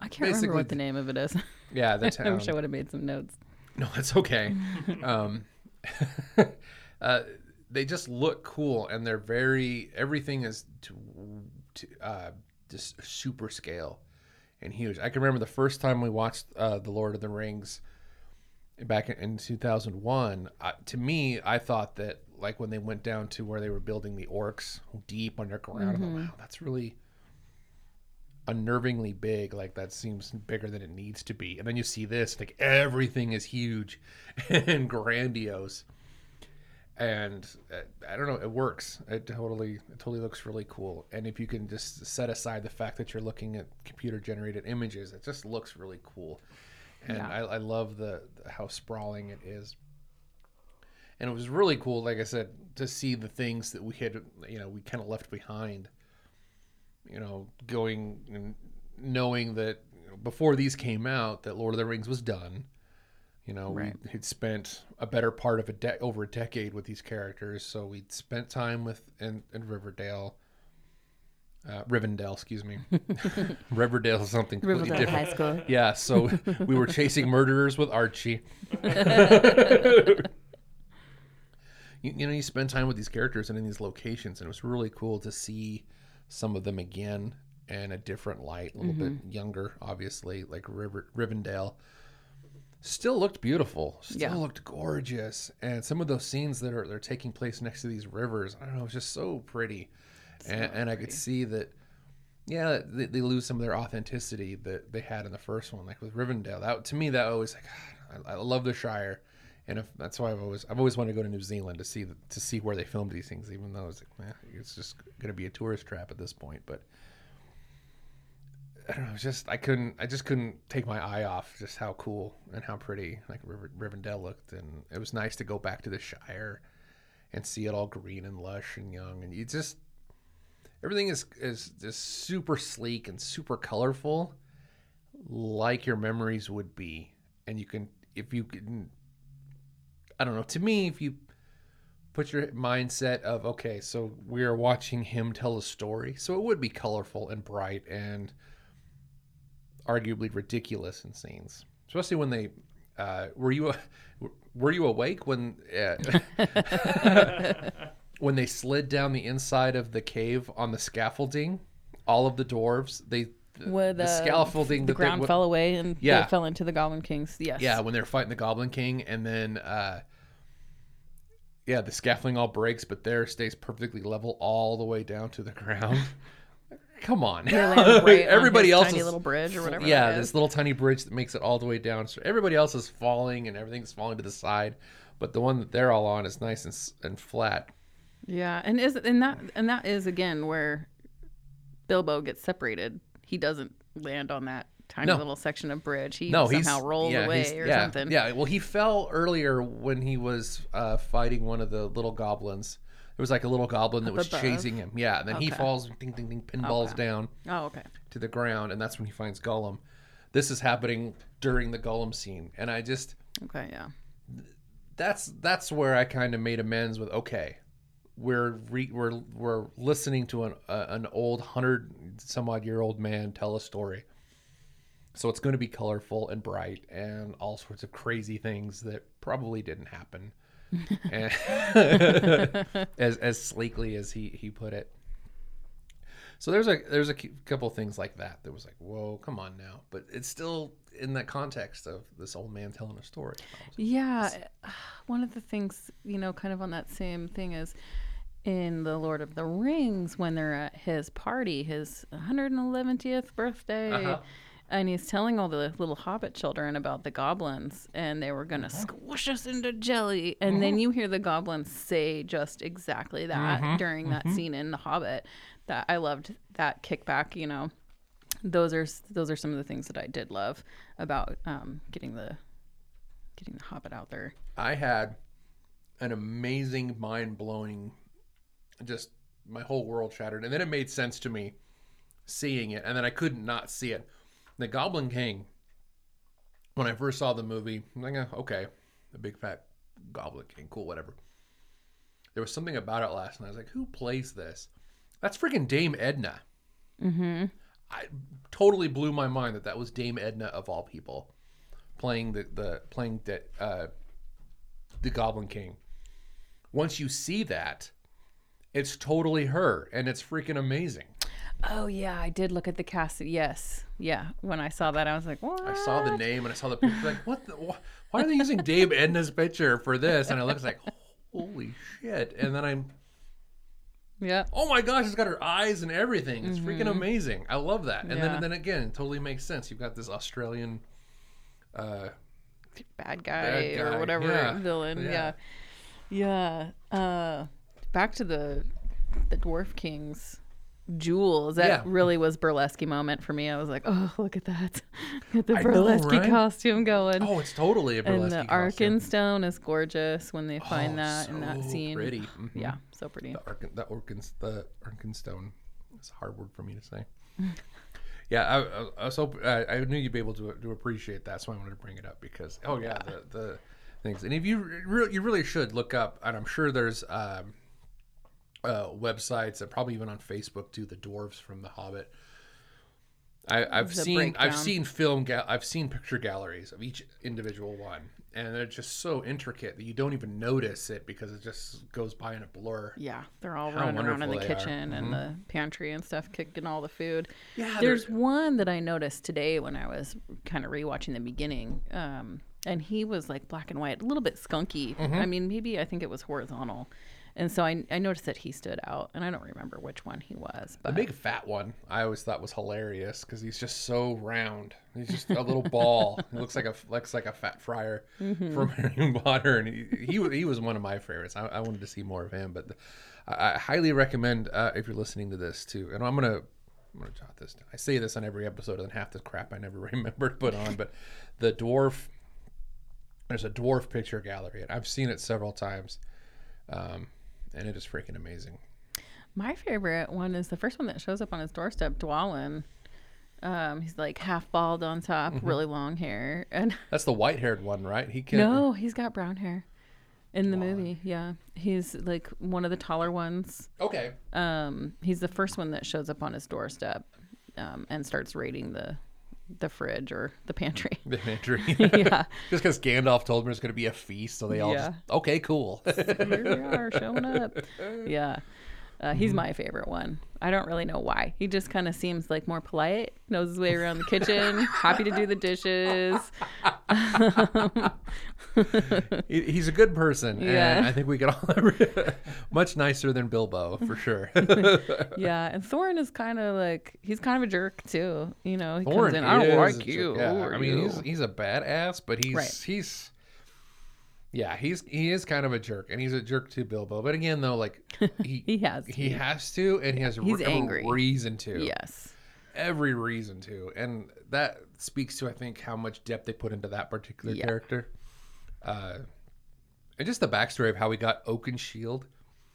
C: I can't remember what the name of it is.
A: yeah, the town.
C: I wish I would have made some notes.
A: No, that's okay. um, uh, they just look cool, and they're very. Everything is to, to uh, just super scale and huge. I can remember the first time we watched uh, the Lord of the Rings back in, in 2001. Uh, to me, I thought that like when they went down to where they were building the orcs deep underground, I'm like, wow, that's really unnervingly big like that seems bigger than it needs to be. And then you see this like everything is huge and grandiose. And uh, i don't know it works. It totally it totally looks really cool. And if you can just set aside the fact that you're looking at computer generated images it just looks really cool. And
C: Yeah.
A: I, I love the, the how sprawling it is. And it was really cool like i said to see the things that we had you know we kind of left behind you know, going and knowing that you know, before these came out, that Lord of the Rings was done. You know,
C: Right.
A: we had spent a better part of a de- over a decade with these characters, so we'd spent time with in, in Riverdale. uh, Rivendell, excuse me. Riverdale is something completely
C: Riverdale
A: different.
C: High School.
A: Yeah, so we were chasing murderers with Archie. you, you know, you spend time with these characters and in these locations, and it was really cool to see some of them again in a different light, a little bit younger, obviously, like River, Rivendell. Still looked beautiful. Still
C: Yeah.
A: looked gorgeous, and some of those scenes that are they're taking place next to these rivers, I don't know, it's just so pretty, and, and I could see that yeah, they, they lose some of their authenticity that they had in the first one, like with Rivendell. That to me, that always like I, I love the Shire, and if that's why I've always I've always wanted to go to New Zealand to see the, to see where they filmed these things, even though it's like it's just going to be a tourist trap at this point. But I don't know, just I couldn't I just couldn't take my eye off just how cool and how pretty like River, Rivendell looked, and it was nice to go back to the Shire and see it all green and lush and young, and you just everything is is just super sleek and super colorful like your memories would be and you can if you can i don't know. To me if you put your mindset of okay so we are watching him tell a story so it would be colorful and bright and arguably ridiculous in scenes especially when they uh, were you were you awake when uh, when they slid down the inside of the cave on the scaffolding, all of the dwarves they
C: Where
A: the
C: the,
A: scaffolding
C: the
A: that they-
C: ground fell away and
A: Yeah.
C: they fell into the Goblin Kings. Yes.
A: yeah when they're fighting the Goblin King and then uh, yeah the scaffolding all breaks but there stays perfectly level all the way down to the ground. Come on,
C: right
A: everybody
C: his
A: else
C: tiny
A: is
C: little bridge or whatever.
A: yeah, this little tiny bridge that makes it all the way down. So everybody else is falling and everything's falling to the side, but the one that they're all on is nice and and flat.
C: Yeah, and is and that and that is again where Bilbo gets separated. He doesn't land on that tiny
A: No.
C: little section of bridge. He
A: No,
C: somehow rolls
A: yeah,
C: away or
A: yeah,
C: something.
A: Yeah, well, he fell earlier when he was uh, fighting one of the little goblins. There was like a little goblin that
C: Up
A: was
C: above?
A: chasing him. Yeah, and then he falls, ding, ding, ding, pinballs
C: Okay.
A: down
C: Oh, okay.
A: to the ground, and that's when he finds Gollum. This is happening during the Gollum scene, and I just
C: Okay, yeah.
A: that's that's where I kind of made amends with okay, we're re, we're we're listening to an uh, an old hundred some odd year old man tell a story, so it's going to be colorful and bright and all sorts of crazy things that probably didn't happen, as as sleekly as he he put it. So there's a there's a couple things like that that was like whoa come on now, but it's still in that context of this old man telling a story.
C: Yeah, one of the things, you know, kind of on that same thing is in the Lord of the Rings when they're at his party, his 111th birthday,
A: Uh-huh.
C: and he's telling all the little hobbit children about the goblins and they were going to squish us into jelly. And then you hear the goblins say just exactly that during that scene in The Hobbit. That I loved that kickback, you know. Those are those are some of the things that I did love about um, getting the getting the Hobbit out there.
A: I had an amazing, mind blowing, just my whole world shattered. And then it made sense to me seeing it. And then I couldn't not see it. The Goblin King, when I first saw the movie, I'm like, "Eh, okay, the big fat Goblin King, cool, whatever. There was something about it last night. I was like, who plays this? That's freaking Dame Edna. Mm-hmm. I totally blew my mind that that was Dame Edna of all people playing the, the playing the, uh, the Goblin King. Once you see that, it's totally her, and it's freaking amazing.
C: Oh yeah, I did look at the cast. Yes, yeah. When I saw that, I was like, "What?"
A: I saw the name and I saw the picture. Like, what? The, wh- why are they using Dame Edna's picture for this? And I looked like, holy shit! And then I'm,
C: Yeah,
A: oh my gosh, it's got her eyes and everything. It's freaking amazing. I love that. And then, and then again, it totally makes sense. You've got this Australian. Uh,
C: bad guy,
A: Bad guy,
C: or whatever
A: yeah,
C: villain.
A: yeah.
C: Yeah, yeah. Uh, back to the the Dwarf Kings. Jewels. That
A: Yeah.
C: really was burlesque moment for me. I was like, "Oh, look at that! Get the
A: I know,
C: burlesque
A: right?
C: costume going."
A: oh, it's totally a burlesque costume.
C: and
A: burlesque
C: the Arkenstone is gorgeous when they find
A: Oh,
C: that in that scene.
A: pretty. Mhm.
C: Yeah, so pretty.
A: The Arkin, the Orkins, the Arkenstone. It's a hard word for me to say. yeah, I, I, I was hoping I, I knew you'd be able to to appreciate that, so I wanted to bring it up because oh yeah, the the things. And if you re- you really should look up, and I'm sure there's um, uh, websites and probably even on Facebook too. The dwarves from The Hobbit. I, I've
C: The
A: seen I've seen film ga- I've seen picture galleries of each individual one, and they're just so intricate that you don't even notice it because it just goes by in a blur.
C: Yeah, they're all
A: How
C: running around in the
A: wonderful they are. Mm-hmm.
C: kitchen and the pantry and stuff, kicking all the food.
A: Yeah,
C: There's one that I noticed today when I was kind of rewatching the beginning, um, and he was like black and white, a little bit skunky.
A: Mm-hmm.
C: I mean, maybe I think it was horizontal, and so I, I noticed that he stood out, and I don't remember which one he was,
A: The big fat one I always thought was hilarious because he's just so round. He's just a little ball. He looks like a looks like a fat Friar
C: Mm-hmm.
A: from Harry Potter, and he, he he was one of my favorites. I, I wanted to see more of him, but I, I highly recommend uh, if you're listening to this too. And I'm gonna I'm gonna jot this down. I say this on every episode, and half the crap I never remember to put on. But the dwarf, there's a dwarf picture gallery, and I've seen it several times, um, and it is freaking amazing.
C: my favorite one is the first one that shows up on his doorstep, Dwalin. Um, he's like half bald on top,
A: Mm-hmm.
C: really long hair, and
A: That's the white haired one, right? He can
C: No, he's got brown hair in the movie. Yeah, he's like one of the taller ones.
A: Okay.
C: Um, he's the first one that shows up on his doorstep um, and starts raiding the the fridge or the pantry.
A: The pantry.
C: yeah,
A: Just because Gandalf told him there's going to be a feast, so they all
C: Yeah.
A: just okay, cool.
C: here we are showing up. Yeah. Uh, he's
A: Mm-hmm.
C: my favorite one. I don't really know why. He just kind of seems like more polite, knows his way around the kitchen, happy to do the dishes.
A: He's a good person, and
C: Yeah.
A: I think we could all much nicer than Bilbo for sure.
C: Yeah, and Thorin is kind of like he's kind of a jerk too. You know, he
A: Thorin
C: comes in. I don't like you.
A: Yeah, I mean,
C: you?"
A: he's he's a badass, but he's
C: Right.
A: he's yeah, he's he is kind of a jerk, and he's a jerk to Bilbo. But again, though, like he
C: He has
A: he
C: to.
A: has to, and he has
C: He's
A: every
C: angry.
A: reason to.
C: yes.
A: every reason to and that speaks to i think how much depth they put into that particular
C: Yeah.
A: character uh and just the backstory of how he got Oakenshield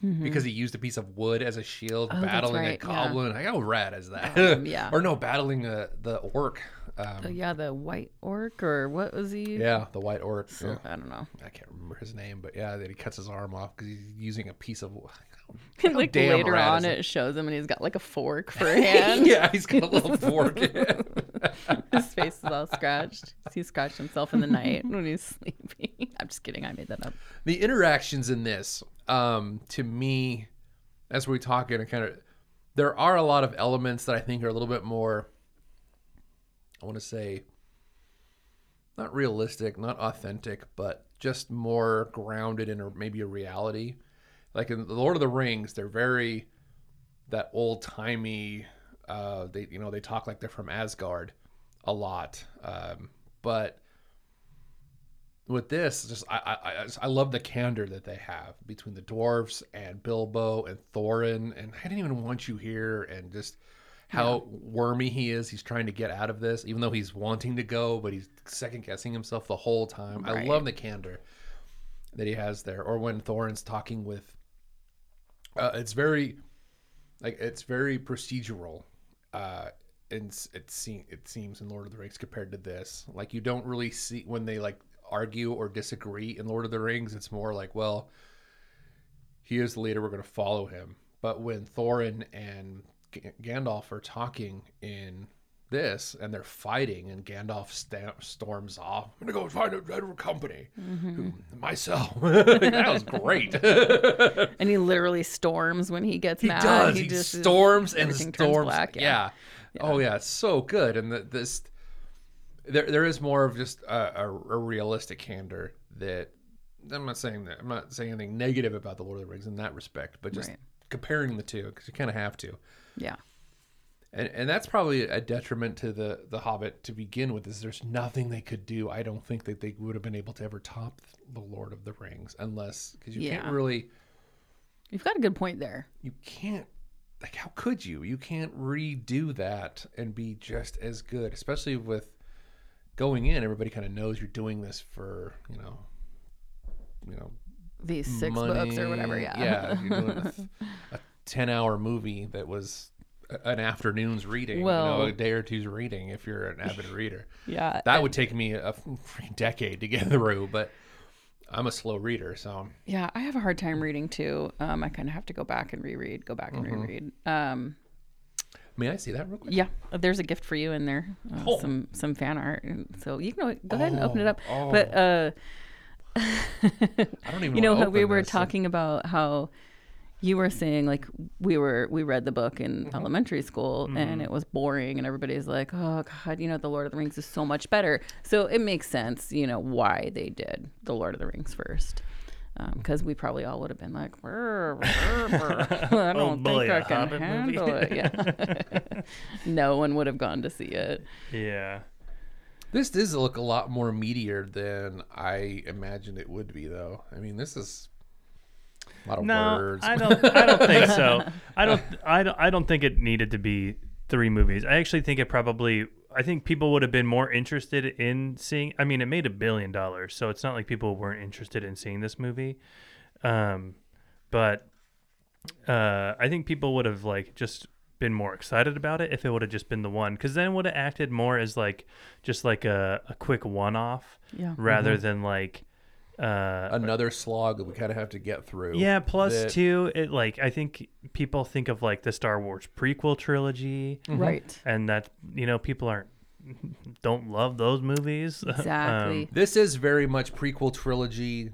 A: because he used a piece of wood as a shield
C: Mm-hmm. Oh,
A: battling
C: right,
A: a
C: yeah.
A: goblin like how rad is that
C: Um, yeah.
A: or no battling a, the orc um,
C: Oh, yeah, the white orc or what was he?
A: yeah the white orc yeah.
C: I don't know.
A: i can't remember his name but yeah that he cuts his arm off because he's using a piece of
C: like later on,
A: it?
C: it shows him and he's got like a fork for a hand.
A: yeah he's got a little fork
C: His face is all scratched. He scratched himself in the night when he's sleeping. I'm just kidding. I made that up.
A: the interactions in this um to me as we talk in a kind of there are a lot of elements that i think are a little bit more i want to say not realistic not authentic but just more grounded in a, maybe a reality. Like in the lord of the rings they're very that old timey uh they you know they talk like they're from asgard a lot um but with this, just I I I, love the candor that they have between the dwarves and Bilbo and Thorin, and I didn't even want you here, and just how wormy he is. He's trying to get out of this, even though he's wanting to go, but he's second guessing himself the whole time. I love the candor that he has there, or when Thorin's talking with. Uh, it's very, like it's very procedural. Uh, and s- it seems it seems in Lord of the Rings compared to this. Like you don't really see when they like argue or disagree in Lord of the Rings. It's more like, well, he is the leader. We're going to follow him. But when Thorin and G- Gandalf are talking in this and they're fighting, and Gandalf sta- storms off, I'm going to go find a better company. Mm-hmm. Who, myself. that was great.
C: And he literally storms when he gets
A: He
C: mad.
A: does. He,
C: just is-
A: storms and storms.
C: black,
A: yeah.
C: yeah.
A: Oh yeah, it's so good. And the, this, there there is more of just a, a, a realistic candor that I'm not saying that I'm not saying anything negative about the Lord of the Rings in that respect, but just
C: Right.
A: comparing the two because you kind of have to.
C: Yeah.
A: And, and that's probably a detriment to the the Hobbit to begin with. Is there's nothing they could do. I don't think that they would have been able to ever top the Lord of the Rings unless because you can't really
C: You've got a good point there.
A: you can't like how could you you can't redo that and be just as good especially with going in everybody kind of knows you're doing this for you know you know
C: These six
A: money.
C: books or whatever. Yeah.
A: yeah you're doing a, a 10 hour movie that was an afternoon's reading you know a day or two's reading if you're an avid reader
C: yeah.
A: that would take me a decade to get through but I'm a slow reader, so
C: Yeah, I have a hard time reading too. Um, I kind of have to go back and reread, go back and reread. Um,
A: may I see that real quick?
C: yeah, there's a gift for you in there. Uh,
A: Oh.
C: Some some fan art. So you can go ahead and open it up.
A: Oh,
C: But uh,
A: I don't even.
C: you know how we were talking about how you were saying like we were we read the book in
A: Mm-hmm.
C: elementary school and it was boring and everybody's like oh god you know the lord of the rings is so much better so it makes sense you know why they did the lord of the rings first Um, because we probably all would have been like "Brr, brr, brr. i oh, don't
B: boy,
C: think I can
B: Hobbit movie."
C: handle it yeah no one would have gone to see it
B: Yeah.
A: This does look a lot more meatier than I imagined it would be, though. I mean, this is a lot of
B: No,
A: words.
B: I don't. I don't think so. I don't. I don't. I don't think it needed to be three movies. I actually think it probably. I think people would have been more interested in seeing. I mean, it made a billion dollars, so it's not like people weren't interested in seeing this movie. Um, but uh, I think people would have like just been more excited about it if it would have just been the one, because then it would have acted more as like just like a, a quick one-off
C: yeah
B: rather
A: Mm-hmm.
B: than like. Uh,
A: Another slog that we kind of have to get through.
B: yeah, plus
A: that-
B: too, it like I think people think of like the Star Wars prequel trilogy,
C: right
B: and that you know people aren't don't love those movies.
C: exactly
B: Um,
A: This is very much prequel trilogy.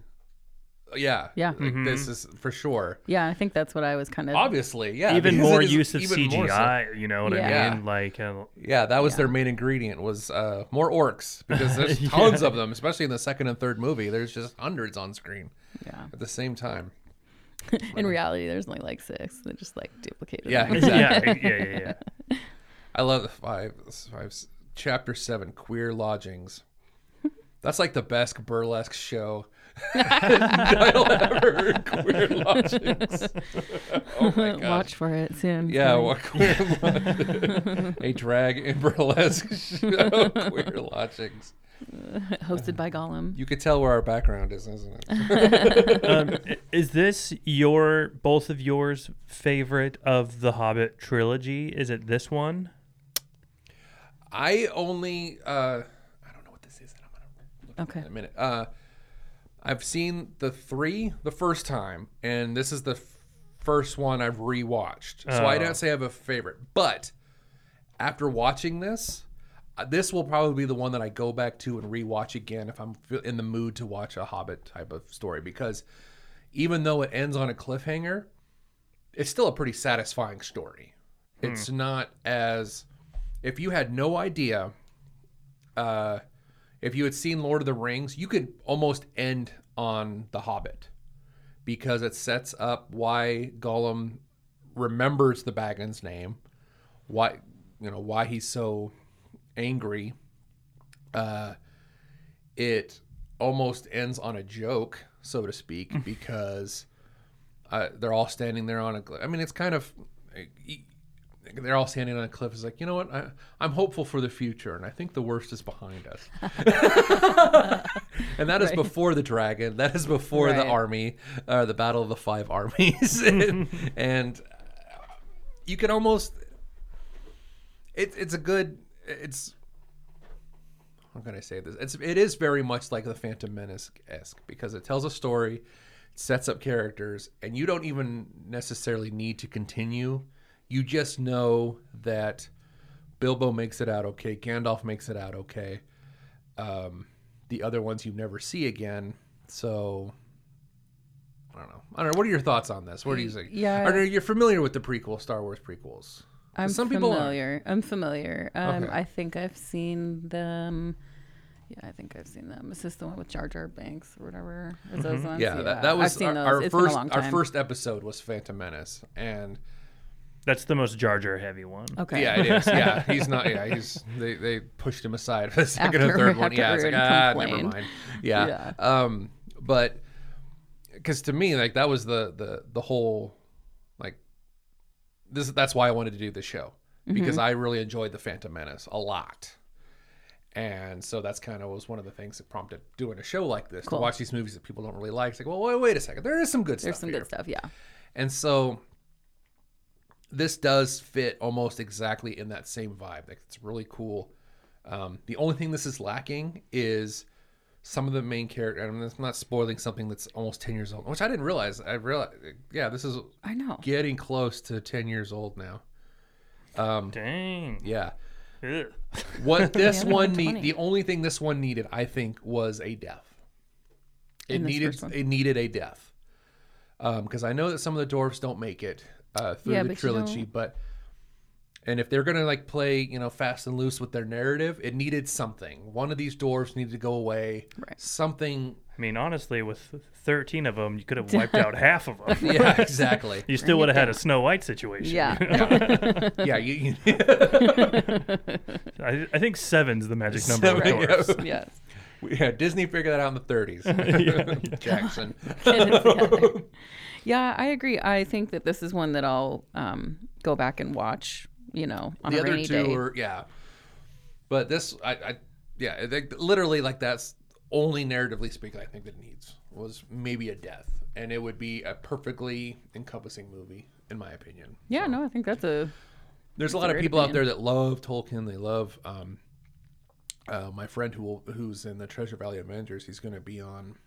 A: Yeah.
C: Yeah.
A: Like,
B: Mm-hmm.
A: This is for sure.
C: yeah i think that's what i was kind of
A: Obviously, yeah.
B: even
A: because
B: more use of
A: even more so.
B: CGI. You know what
C: Yeah.
B: I mean? Like, uh,
A: Yeah, that was
C: Yeah.
A: their main ingredient was uh, more orcs because there's tons of them, especially in the second and third movie. There's just hundreds on screen
C: yeah
A: at the same time.
C: in reality there's only like six they just like duplicated
A: Yeah,
C: them.
A: exactly.
B: yeah, yeah, yeah, yeah.
A: I love the five, five, chapter seven, queer lodgings. That's like the best burlesque show title ever. Queer lodgings. Oh my god.
C: Watch for it soon.
A: Yeah,
C: Coming.
A: what queer lodgings. a drag and burlesque show. Queer lodgings.
C: hosted by Gollum.
A: You could tell where our background is, isn't it?
B: Um, is this your both of yours favorite of the Hobbit trilogy? Is it this one?
A: I only uh I don't know what this is. and I'm gonna look
C: Okay.
A: in a minute. Uh I've seen the three the first time, and this is the f- first one I've rewatched. So I
B: Oh.
A: don't say I have a favorite, but after watching this, uh, this will probably be the one that I go back to and rewatch again if I'm in the mood to watch a Hobbit type of story. Because even though it ends on a cliffhanger, it's still a pretty satisfying story. It's not as if you had no idea uh, if you had seen Lord of the Rings, you could almost end on The Hobbit because it sets up why Gollum remembers the Baggins name, why you know why he's so angry. Uh, it almost ends on a joke, so to speak, because uh, they're all standing there on a. I mean, it's kind of they're all standing on a cliff. It's like, you know what? I, I'm hopeful for the future, and I think the worst is behind us. and that is
C: Right.
A: before the dragon. That is before the army, uh, the battle of the five armies, and, and you can almost. It, it's a good. It's. How can I say this? It's it is very much like the Phantom Menace esque because it tells a story, sets up characters, and you don't even necessarily need to continue. You just know that Bilbo makes it out okay, Gandalf makes it out okay. Um, the other ones you never see again. So I don't know. I don't know. What are your thoughts on this? What do you think?
C: Yeah.
A: Are you familiar with the prequel Star Wars prequels?
C: I'm
A: some people
C: familiar. I'm familiar. Um,
A: Okay.
C: I think I've seen them. Yeah, I think I've seen them. Is this the one with Jar Jar Banks or whatever? Is those ones?
A: Mm-hmm. Yeah, that, that was our, our
C: It's been a
A: first our first episode was Phantom Menace, and
B: That's the most Jar Jar heavy one.
C: Okay.
A: yeah, it is. Yeah, he's not. Yeah, he's they, they pushed him aside for the second and
C: After-
A: third one.
C: after
A: Yeah, it's like
C: everyone
A: ah, never mind. Yeah, yeah. um, but because to me, like that was the the the whole like this. That's why I wanted to do this show
C: Mm-hmm.
A: because I really enjoyed the Phantom Menace a lot. And so that's kind of was one of the things that prompted doing a show like this
C: Cool.
A: to watch these movies that people don't really like. It's like, well, wait, wait a second, there is some good
C: There's
A: stuff.
C: There's some
A: here.
C: good stuff. Yeah.
A: And so this does fit almost exactly in that same vibe. Like it's really cool. Um, the only thing this is lacking is some of the main character, and I'm not spoiling something that's almost 10 years old, which I didn't realize. I realized, yeah, this is
C: I know.
A: getting close to 10 years old now. Um,
B: Dang.
A: yeah.
B: Ugh.
A: What this
C: Yeah,
A: one
C: no,
A: need, the only thing this one needed, I think, was a death. It needed it needed a death. Because I know that some of the dwarves don't make it uh, through
C: Yeah,
A: the
C: but
A: trilogy,
C: don't-
A: but and if they're gonna like play, you know, fast and loose with their narrative, it needed something. One of these dwarves needed to go away.
C: Right.
A: Something.
B: I mean, honestly, with 13 of them, you could have wiped out half of them.
A: Yeah, exactly.
B: You still would have had a Snow White situation.
C: Yeah.
A: yeah, you, you
B: I, I think seven's the magic number
A: Seven,
B: of
A: yeah.
C: yes.
A: yeah, Disney figured that out in the 30s. Jackson.
C: Get it together. yeah, I agree. I think that this is one that I'll um, go back and watch. You know, on
A: the
C: a
A: other
C: rainy
A: two
C: day.
A: were yeah but this i, I yeah I think literally like that's only narratively speaking i think that it needs was maybe a death and it would be a perfectly encompassing movie in my opinion
C: yeah, no, I think that's a
A: there's a lot of people out there that love tolkien they love um uh, my friend who will, who's in the treasure valley avengers he's going to be on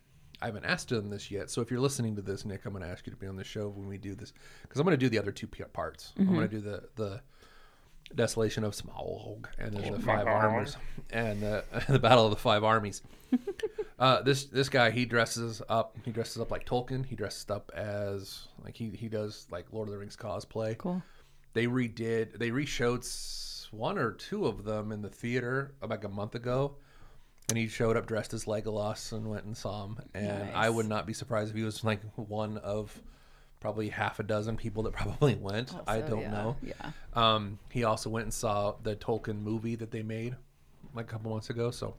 A: I haven't asked him this yet, so if you're listening to this, Nick, I'm going to ask you to be on the show when we do this because I'm going to do the other two parts. I'm going to do the the Desolation of Smaug and then the Five
B: Smaug.
A: Armors and the the Battle of the Five Armies. uh, this this guy he dresses up. He dresses up like Tolkien. He dresses up as like he he does like Lord of the Rings cosplay.
C: cool.
A: They redid. They reshowed one or two of them in the theater like a month ago. And he showed up dressed as Legolas and went and saw him. And I would not be surprised if he was like one of probably half a dozen people that probably went. I don't
C: yeah,
A: know.
C: Yeah.
A: Um, he also went and saw the Tolkien movie that they made like a couple months ago. So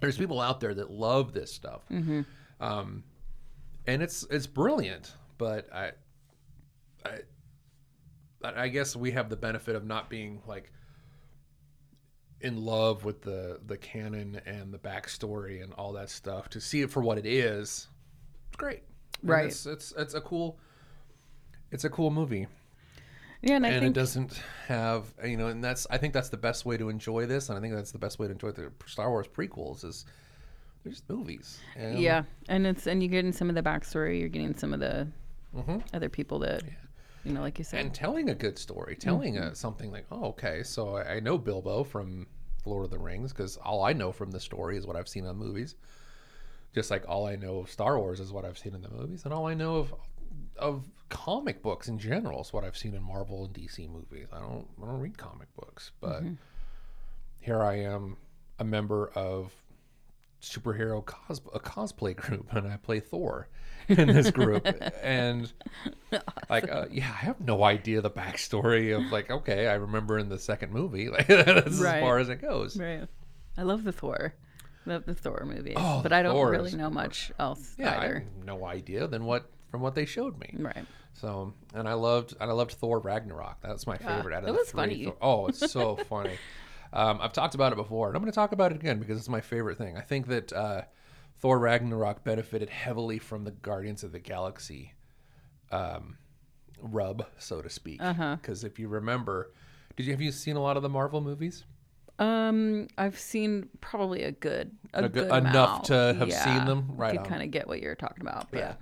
A: there's people out there that love this stuff, um, and it's it's brilliant. But I, I, I guess we have the benefit of not being like in love with the the canon and the backstory and all that stuff. To see it for what it is, it's great. And
C: Right.
A: It's it's it's a cool. It's a cool movie
C: Yeah, and I
A: and
C: think
A: it doesn't have you know and that's i think that's the best way to enjoy this and i think that's the best way to enjoy the star wars prequels is they're just movies and
C: yeah, and it's and you're getting some of the backstory. You're getting some of the mm-hmm. other people that you know, like you said.
A: and telling a good story telling a, something like oh okay so I, I know bilbo from lord of the rings because all i know from the story is what i've seen on movies. Just like all i know of star wars is what i've seen in the movies and all i know of of comic books in general is what i've seen in marvel and dc movies. I don't i don't read comic books but mm-hmm. here i am a member of superhero cos- a cosplay group and i play thor in this group and like uh, yeah i have no idea the backstory of like okay i remember in the second movie like that's
C: Right.
A: as far as it goes
C: right. I love the Thor, the, the Thor movies,
A: Oh,
C: but I don't really know much else
A: yeah i
C: either.
A: have no idea than what from what they showed me
C: Right.
A: So, and I loved, and I loved Thor Ragnarok. That's my favorite out of
C: it
A: the
C: was
A: three.
C: funny.
A: Thor- oh, it's so funny. Um, I've talked about it before, and I'm going to talk about it again because it's my favorite thing. I think that uh, Thor Ragnarok benefited heavily from the Guardians of the Galaxy um, rub, so to speak.
C: Uh-huh.
A: Because if you remember, did you have you seen a lot of the Marvel movies?
C: Um, I've seen probably a good, a,
A: A good-
C: good
A: enough to have
C: Yeah.
A: seen them? Right
C: I could kind of get what you're talking about. But
A: Yeah.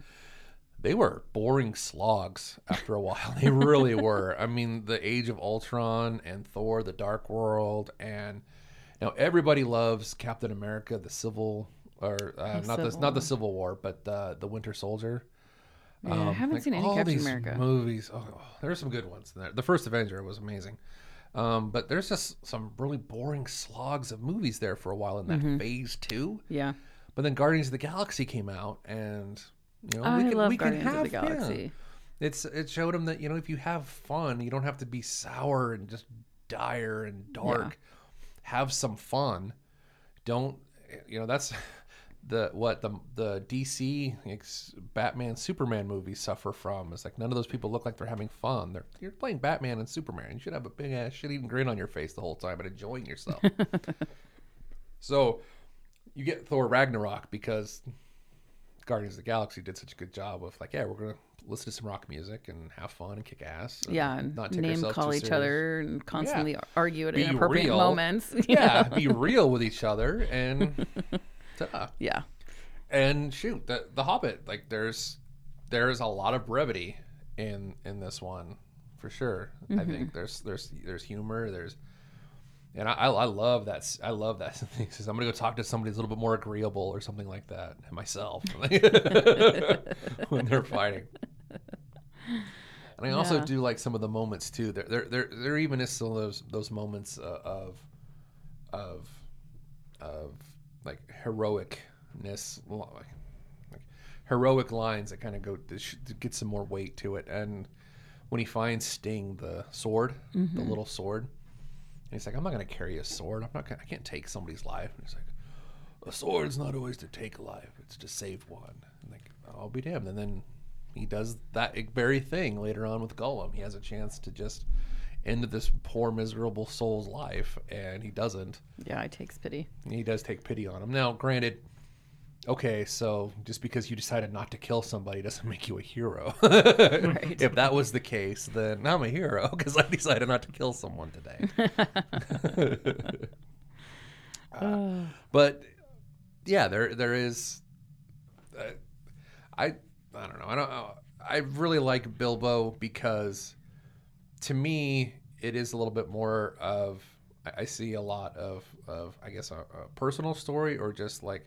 A: They were boring slogs after a while. They really were. I mean, the Age of Ultron and Thor: The Dark World, and now everybody loves Captain America: The Civil, or uh, not the
C: Civil
A: not the
C: War.
A: Civil War, but uh, the Winter Soldier.
C: Yeah, I haven't
A: Um, Like,
C: seen any
A: all
C: Captain
A: these
C: America.
A: movies. Oh, oh, there's some good ones in there. The first Avenger was amazing. Um, but there's just some really boring slogs of movies there for a while in that
C: Mm-hmm.
A: phase two.
C: Yeah.
A: But then Guardians of the Galaxy came out, and you know
C: I
A: we can
C: love
A: we can
C: Guardians of
A: have
C: the
A: yeah. It's it showed them that you know if you have fun, you don't have to be sour and just dire and dark. Have some fun. Don't you know that's the what the the DC Batman Superman movies suffer from. is like none of those people look like they're having fun. They're you're playing Batman and Superman. You should have a big ass shit eating grin on your face the whole time and enjoying yourself. so you get Thor Ragnarok because Guardians of the Galaxy did such a good job of like, yeah, we're gonna listen to some rock music and have fun and kick ass. and
C: Yeah, and
A: not take
C: name call each
A: serious.
C: other and constantly argue at
A: Be
C: inappropriate
A: real.
C: moments.
A: Yeah, be real with each other and
C: Yeah.
A: And shoot, the the Hobbit, like there's there's a lot of brevity in in this one for sure. I think there's there's there's humor. There's and I, I love that I love that I'm gonna go talk to somebody who's a little bit more agreeable or something like that. Myself when they're fighting. And I also do like some of the moments too. There, there, there, there even is some of those those moments uh, of, of, of like heroicness, like, like heroic lines that kind of go to, get some more weight to it. And when he finds Sting, the sword, the mm-hmm. little sword, and he's like, "I'm not gonna carry a sword. I'm not. Gonna, I can't take somebody's life." And he's like, "A sword's not always to take a life; it's to save one." And like, I'll be damned. And then he does that very thing later on with Gollum. He has a chance to just end this poor, miserable soul's life, and he doesn't.
C: Yeah, it takes pity.
A: He does take pity on him. Now, granted, okay, so just because you decided not to kill somebody doesn't make you a hero.
C: Right.
A: If that was the case, then I'm a hero because I decided not to kill someone today. Uh, but yeah, there there is. Uh, I I don't know. I don't. know. I really like Bilbo because, to me, it is a little bit more of. I- see a lot of of I guess a, a personal story or just like.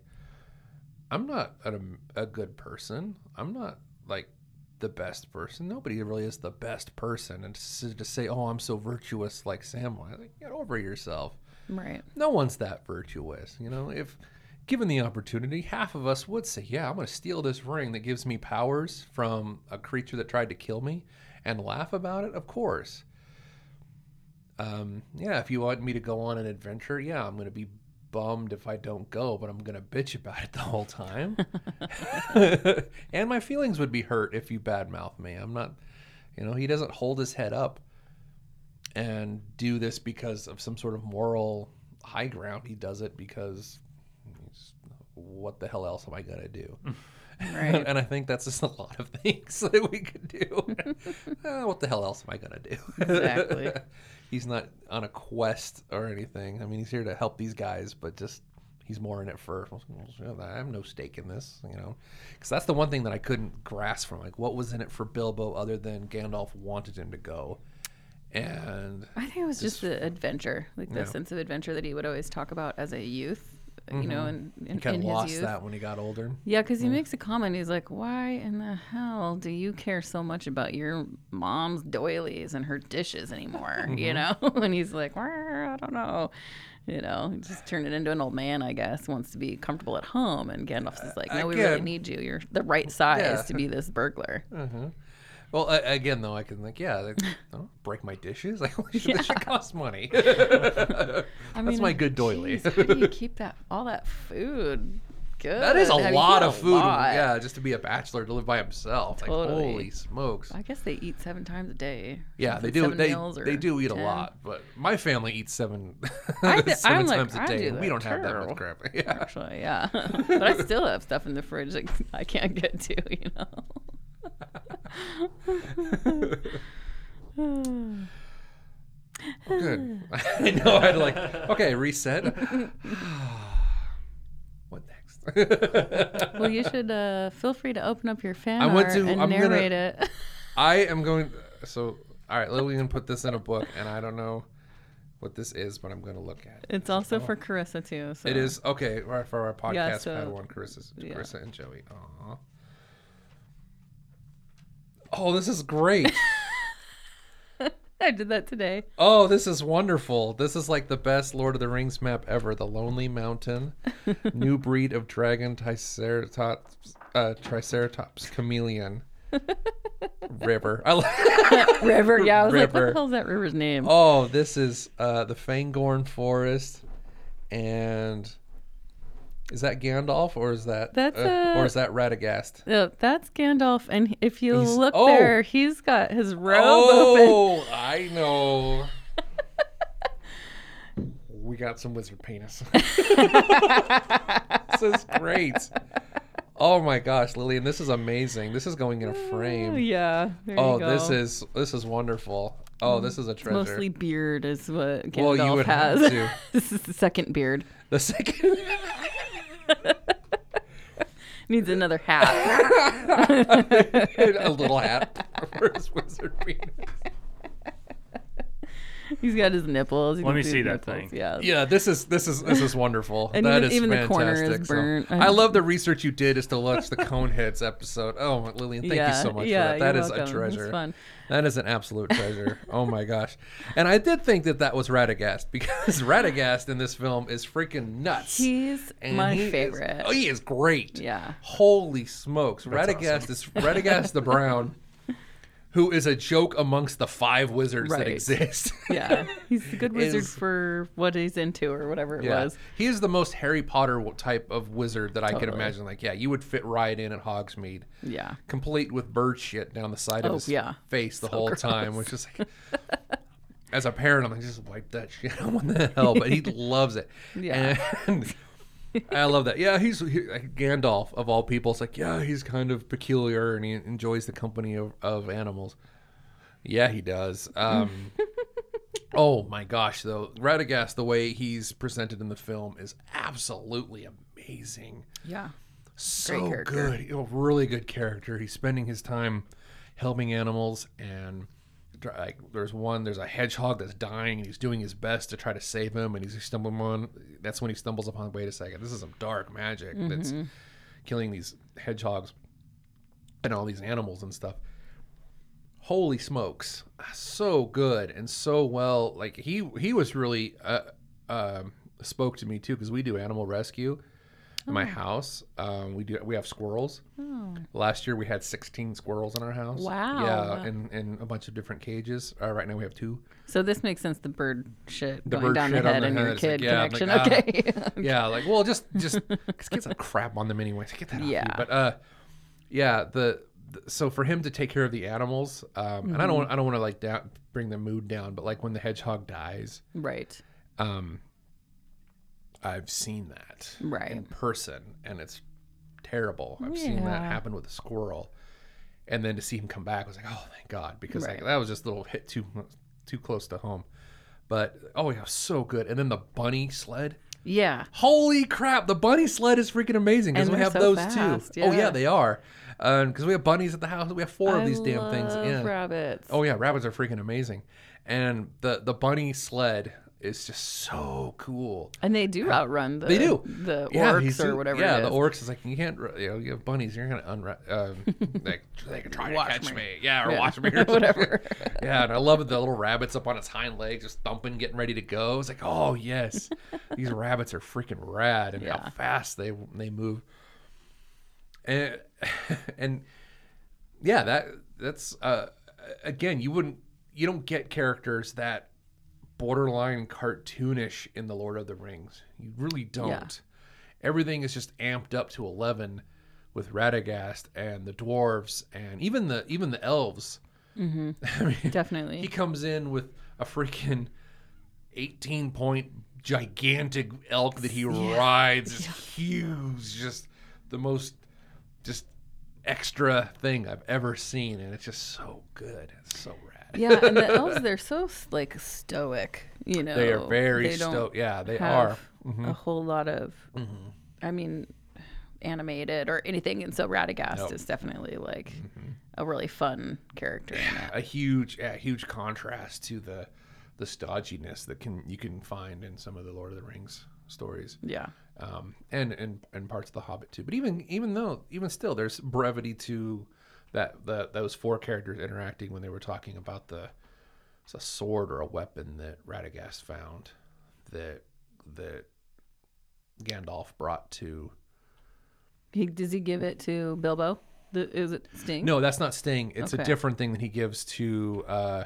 A: I'm not a, um, a good person. I'm not like the best person. Nobody really is the best person. And to, to say, "Oh, I'm so virtuous," like Samwise, like, get over yourself
C: Right.
A: no one's that virtuous. You know, if given the opportunity, half of us would say, "Yeah, I'm going to steal this ring that gives me powers from a creature that tried to kill me," and laugh about it. Of course. Um, yeah, if you want me to go on an adventure, yeah, I'm going to be bummed if I don't go, but I'm going to bitch about it the whole time. and my feelings would be hurt if you badmouth me. I'm not, you know, he doesn't hold his head up and do this because of some sort of moral high ground. He does it because what the hell else am I going to do?
C: Right.
A: and I think that's just a lot of things that we could do. Uh, what the hell else am I going to do?
C: Exactly.
A: he's not on a quest or anything. I mean, he's here to help these guys, but just he's more in it for. I have no stake in this, you know, because that's the one thing that I couldn't grasp from like what was in it for Bilbo other than Gandalf wanted him to go, and
C: I think it was just the adventure, like the
A: Yeah.
C: Sense of adventure that he would always talk about as a youth, you know, and in,
A: he kind
C: in
A: of lost
C: youth.
A: that when he got older.
C: Yeah, because he makes a comment. He's like, "Why in the hell do you care so much about your mom's doilies and her dishes anymore?"
A: Mm-hmm.
C: You know, and he's like, "I don't know." You know, just turned it into an old man, I guess. Wants to be comfortable at home, and Gandalf's is like, "No, we really need you. You're the right size
A: Yeah.
C: to be this burglar."
A: Well, uh, again, though, I can like, yeah, like, I don't break my dishes. Like, this should cost money.
C: I mean,
A: That's my good doily.
C: geez, how do you keep that all that food good?
A: that is a
C: I
A: lot
C: you
A: of food.
C: lot.
A: Yeah, just to be a bachelor to live by himself. Like, holy smokes.
C: I guess they eat seven times a day.
A: Yeah, they do. They they do eat
C: 10?
A: a lot, but my family eats seven,
C: I d-
A: 7
C: I'm like,
A: times a
C: I
A: day.
C: do
A: and we don't have that much crap. Yeah.
C: Actually, yeah. but I still have stuff in the fridge that I can't get to, you know.
A: Good. I know. I'd like. Okay, reset.
C: well, you should uh, feel free to open up your fan
A: I went to-
C: and
A: I'm gonna-
C: narrate it.
A: I am going. So, all right, Lillian put this in a book, and I don't know what this is, but I'm going to look at it.
C: It's also for Carissa too. So.
A: It is okay right, for our podcast.
C: Yeah, so-
A: Padawan, Carissa,
C: yeah.
A: Carissa and Joey. Aw. Oh, this is great.
C: I did that today.
A: Oh, this is wonderful. This is like the best Lord of the Rings map ever. The Lonely Mountain, new breed of dragon Triceratops, uh, Triceratops chameleon, river.
C: River. Yeah, I was like, what
A: River.
C: the hell's that river's name?
A: Oh, this is uh, the Fangorn Forest, and is that Gandalf or is that
C: That's,
A: uh,
C: uh,
A: or is that Radagast?
C: No, that's Gandalf, and if you
A: He's-
C: look
A: oh.
C: there, he's got his robe open.
A: Oh, I know. we got some wizard penis. this is great. Oh my gosh, Lillian, this is amazing. This is going in a
C: Oh,
A: frame.
C: yeah. There
A: Oh,
C: you go.
A: this is this is wonderful. Oh, this is a treasure.
C: Mostly beard is what Gandalf
A: Well, you would
C: has.
A: have to.
C: this is the second beard.
A: The second.
C: Needs another hat.
A: a little hat for his wizard penis.
C: He's got his nipples. You
B: Let
C: can
B: me see
C: his
B: that
C: nipples,
B: thing.
C: Yeah.
A: Yeah, this is this is this is wonderful.
C: And
A: That
C: even-
A: is
C: even the corner is
A: fantastic. So,
C: burnt.
A: I love the research you did is to watch the Coneheads episode. Oh, Lillian, thank
C: yeah.
A: you so much
C: yeah,
A: for that. That
C: you're
A: is
C: welcome.
A: a
C: It's
A: treasure.
C: fun.
A: That is an absolute treasure. oh my gosh. And I did think that that was Radagast because Radagast in this film is freaking nuts.
C: He's
A: And
C: my
A: he is-
C: favorite.
A: oh, he is great.
C: Yeah.
A: Holy smokes. Radagast is Radagast the Brown, who is a joke amongst the five wizards that exist.
C: Yeah. He's a good wizard
A: Is-
C: for what he's into or whatever it
A: Yeah,
C: was.
A: he is the most Harry Potter type of wizard that I could imagine. Like, yeah, you would fit right in at Hogsmeade,
C: Yeah.
A: complete with bird shit down the side of
C: Oh,
A: his
C: yeah.
A: face the
C: So
A: whole
C: gross.
A: time, which is like, as a parent, I'm like, just wipe that shit out. What the hell? But he loves it.
C: Yeah.
A: And I love that. Yeah, he's he, like Gandalf of all people. It's like, yeah, he's kind of peculiar and he enjoys the company of, of animals. Yeah, he does. Um, oh my gosh, though Radagast, the way he's presented in the film is absolutely amazing.
C: Yeah.
A: So good, you know, really good character. He's spending his time helping animals, and like there's one, there's a hedgehog that's dying, and he's doing his best to try to save him, and he's stumbling on. That's when he stumbles upon. Wait a second, this is some dark magic that's killing these hedgehogs and all these animals and stuff holy smokes so good and so well like he he was really uh, um spoke to me too because we do animal rescue in my house um we do we have squirrels last year we had 16 squirrels in our house
C: Wow.
A: yeah in in a bunch of different cages uh, right now we have two
C: So this makes sense. The bird shit
A: The
C: going
A: bird
C: down
A: shit
C: the head
A: the
C: and
A: head,
C: your
A: it's like,
C: kid
A: yeah, I'm like,
C: connection.
A: ah.
C: okay.
A: yeah like well just just cause get some crap on them anyways get that off
C: Yeah.
A: you. but uh yeah the, the so for him to take care of the animals um and i don't
C: Mm-hmm.
A: want i don't want to like down bring the mood down but like when the hedgehog dies
C: right.
A: um i've seen that
C: Right.
A: in person and it's terrible i've seen that happen with a squirrel and then to see him come back I was like oh thank god because like
C: Right.
A: that was just a little hit too too close to home but oh yeah so good and then the bunny sled
C: Yeah.
A: Holy crap! The bunny sled is freaking amazing because we have
C: so
A: those
C: fast,
A: too. Oh yeah,
C: yeah.
A: they are. Um, because we have bunnies at the house. We have four of these damn things. Yeah.
C: Rabbits.
A: Oh yeah, rabbits are freaking amazing, and the the bunny sled is just so cool.
C: And they do outrun the
A: They do.
C: the
A: Yeah,
C: orcs or whatever.
A: Yeah,
C: it is.
A: the orcs is like you can't. You know, you have bunnies. You're gonna unwrap. Um, like they can try to catch me.
C: me.
A: Yeah, or
C: Yeah.
A: watch me or
C: Whatever.
A: Yeah, and I love. The little rabbits up on its hind legs, just thumping, getting ready to go. It's like, oh yes, these rabbits are freaking rad, and how fast they they move. And and yeah, that that's uh again, you wouldn't you don't get characters that borderline cartoonish in the Lord of the Rings. You really don't. Everything is just amped up to eleven with Radagast and the dwarves and even the even the elves. Mm-hmm. I mean,
C: Definitely.
A: he comes in with a freaking 18 point gigantic elk that he rides. It's huge, just the most just extra thing I've ever seen, and it's just so good. It's so rad.
C: yeah, and the elves they're so like stoic, you know.
A: They are very
C: don't.
A: Yeah, they are. Mm-hmm.
C: A whole lot of I mean animated or anything and so Radagast
A: Nope. Mm-hmm.
C: is definitely like a really fun character it.
A: A huge, a huge contrast to the the stodginess that can you can find in some of the Lord of the Rings stories.
C: Yeah.
A: um, and and and parts of the Hobbit too. But even even though even still, there's brevity to that the those four characters interacting when they were talking about the it's a sword or a weapon that Radagast found that that Gandalf brought to.
C: He does he give it to Bilbo? The, is it Sting?
A: No, that's not Sting. It's a different thing that he gives to uh,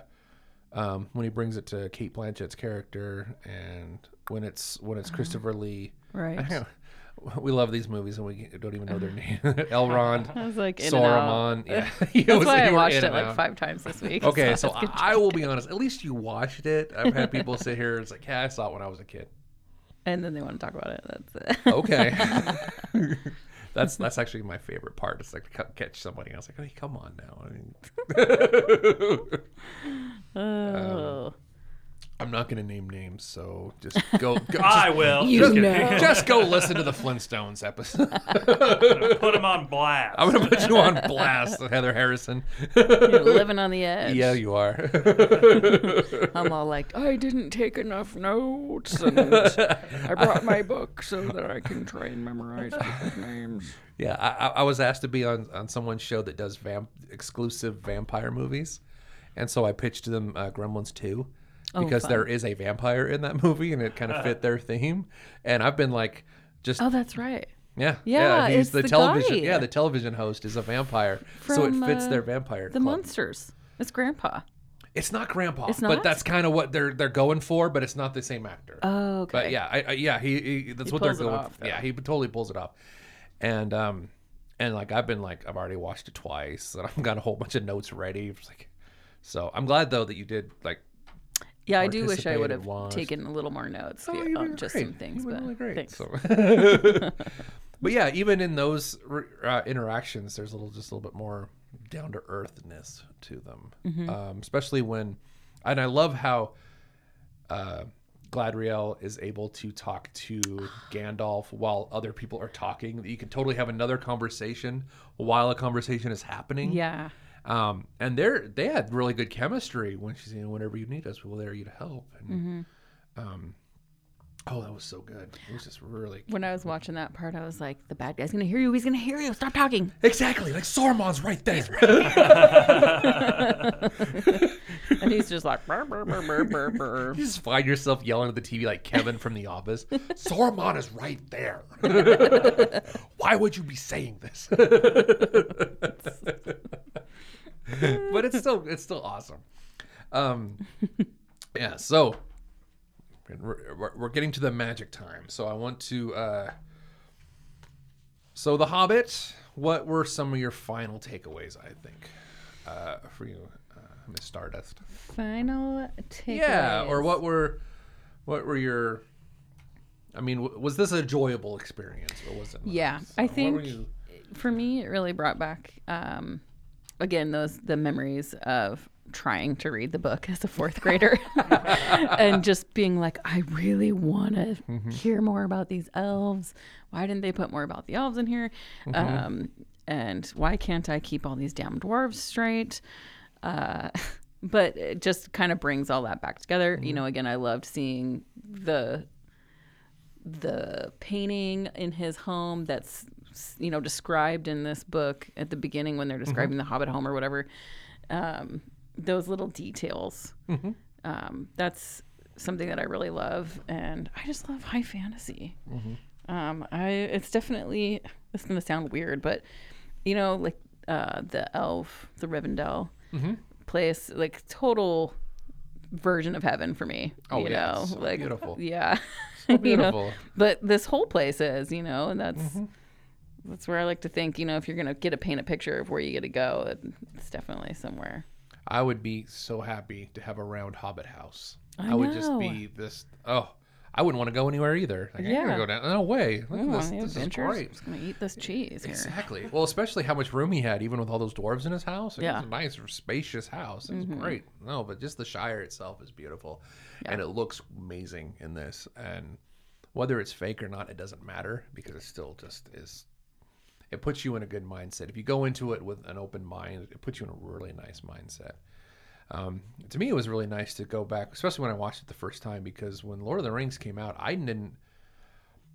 A: um, when he brings it to Cate Blanchett's character, and when it's when it's Christopher Lee.
C: Right.
A: We love these movies and we don't even know their name. Elrond.
C: I was like in and out.
A: Saruman. Yeah.
C: That's
A: was-
C: why I watched it like five times this week.
A: Okay, so
C: I
A: I, I will be honest. At least you watched it. I've had people sit here. And it's like, yeah, I saw it when I was a kid.
C: and then they want to talk about it. That's it.
A: Okay, that's that's actually my favorite part. It's like to catch somebody. I was like, hey, come on now. I mean, um,
C: oh.
A: I'm not going to name names, so just go. go
B: I
A: just,
B: will.
C: You
A: just,
C: know.
A: just go listen to the Flintstones episode.
B: Put them on blast.
A: I'm going to put you on blast, Heather Harrison.
C: You're living on the edge.
A: yeah, you are.
C: I'm all like, I didn't take enough notes, and I brought my book so that I can try and memorize names.
A: Yeah, I, I- I was asked to be on, on someone's show that does vamp, exclusive vampire movies, and so I pitched them uh, Gremlins Two because
C: fun.
A: there is a vampire in that movie, and it kind of fit their theme. And I've been like, just
C: Oh, that's right.
A: yeah,
C: Yeah,
A: he's
C: it's
A: the,
C: the
A: television.
C: guy.
A: Yeah, the television host is a vampire, so it fits
C: uh,
A: their vampire.
C: The
A: club.
C: monsters. It's Grandpa.
A: It's not Grandpa,
C: It's
A: but that's kind of what they're they're going for. But it's not the same actor.
C: Oh, okay.
A: But yeah, I, I, yeah, he, he that's
C: He
A: what they're going.
C: off,
A: for. Yeah, he totally pulls it off. And um, and like I've been like I've already watched it twice, and I've got a whole bunch of notes ready. It's like, so I'm glad though that you did like.
C: Yeah, I do wish I would have
A: watched.
C: taken a little more notes
A: Oh,
C: yeah, on just
A: great.
C: some things. But
A: really great.
C: thanks.
A: So. but yeah, even in those uh, interactions, there's a little just a little bit more down to earthness to them,
C: Mm-hmm.
A: um, especially when, and I love how. Uh, Galadriel is able to talk to Gandalf while other people are talking. That you can totally have another conversation while a conversation is happening.
C: Yeah.
A: Um, and they're they had really good chemistry when she's you know whenever you need us, we're there you to help. And
C: Mm-hmm.
A: um, oh, that was so good. It was just really
C: When I was watching that part, I was like, the bad guy's going to hear you. He's going to hear you. Stop talking.
A: exactly like Sauron's right there.
C: And he's just like, burr, burr, burr, burr, burr, burr.
A: you just find yourself yelling at the TV like Kevin from The Office. Sauron is right there. Why would you be saying this? but it's still it's still awesome. Um, yeah. So we're, we're- getting to the magic time. So I want to. Uh, so The Hobbit. What were some of your final takeaways? I think uh, for you, uh, Miss Stardust.
C: Final takeaways.
A: Yeah, or what were what were your I mean, w- was this a enjoyable experience or was it? Not?
C: Yeah,
A: So
C: I think
A: you-
C: for me, it really brought back, um, again, those the memories of trying to read the book as a fourth grader, and just being like, I really want to
A: Mm-hmm.
C: hear more about these elves. Why didn't they put more about the elves in here?
A: Mm-hmm.
C: Um, and why can't I keep all these damn dwarves straight? Uh, but it just kind of brings all that back together.
A: Mm-hmm.
C: You know, again, I loved seeing the the painting in his home that's you know described in this book at the beginning when they're describing the hobbit home or whatever um, those little details um, that's something that i really love and i just love high fantasy um, I, it's definitely it's going to sound weird but you know like uh, the elf the rivendell place like total version of heaven for me
A: Oh,
C: you
A: yeah,
C: know
A: so
C: like
A: beautiful.
C: yeah
A: So
C: you know,
A: beautiful.
C: but this whole place is, you know, and that's
A: Mm-hmm.
C: That's where I like to think, you know, if you're gonna get a paint a picture of where you get to go, it's definitely somewhere.
A: I would be so happy to have a round Hobbit house.
C: I
A: would just be this. Oh, I wouldn't want to go anywhere either. Like, I
C: Yeah.
A: gotta go down. No way. Look at
C: Oh,
A: this. This is great.
C: I'm just gonna eat this cheese here.
A: Exactly. Well, especially how much room he had, even with all those dwarves in his house. It
C: Yeah. Mm-hmm.
A: was a nice, spacious house. It was great. No, but just the Shire itself is beautiful, and it looks amazing in this. And whether it's fake or not, it doesn't matter because it still just is. It puts you in a good mindset. If you go into it with an open mind, it puts you in a really nice mindset. Um, to me, it was really nice to go back, especially when I watched it the first time, because when Lord of the Rings came out, I didn't.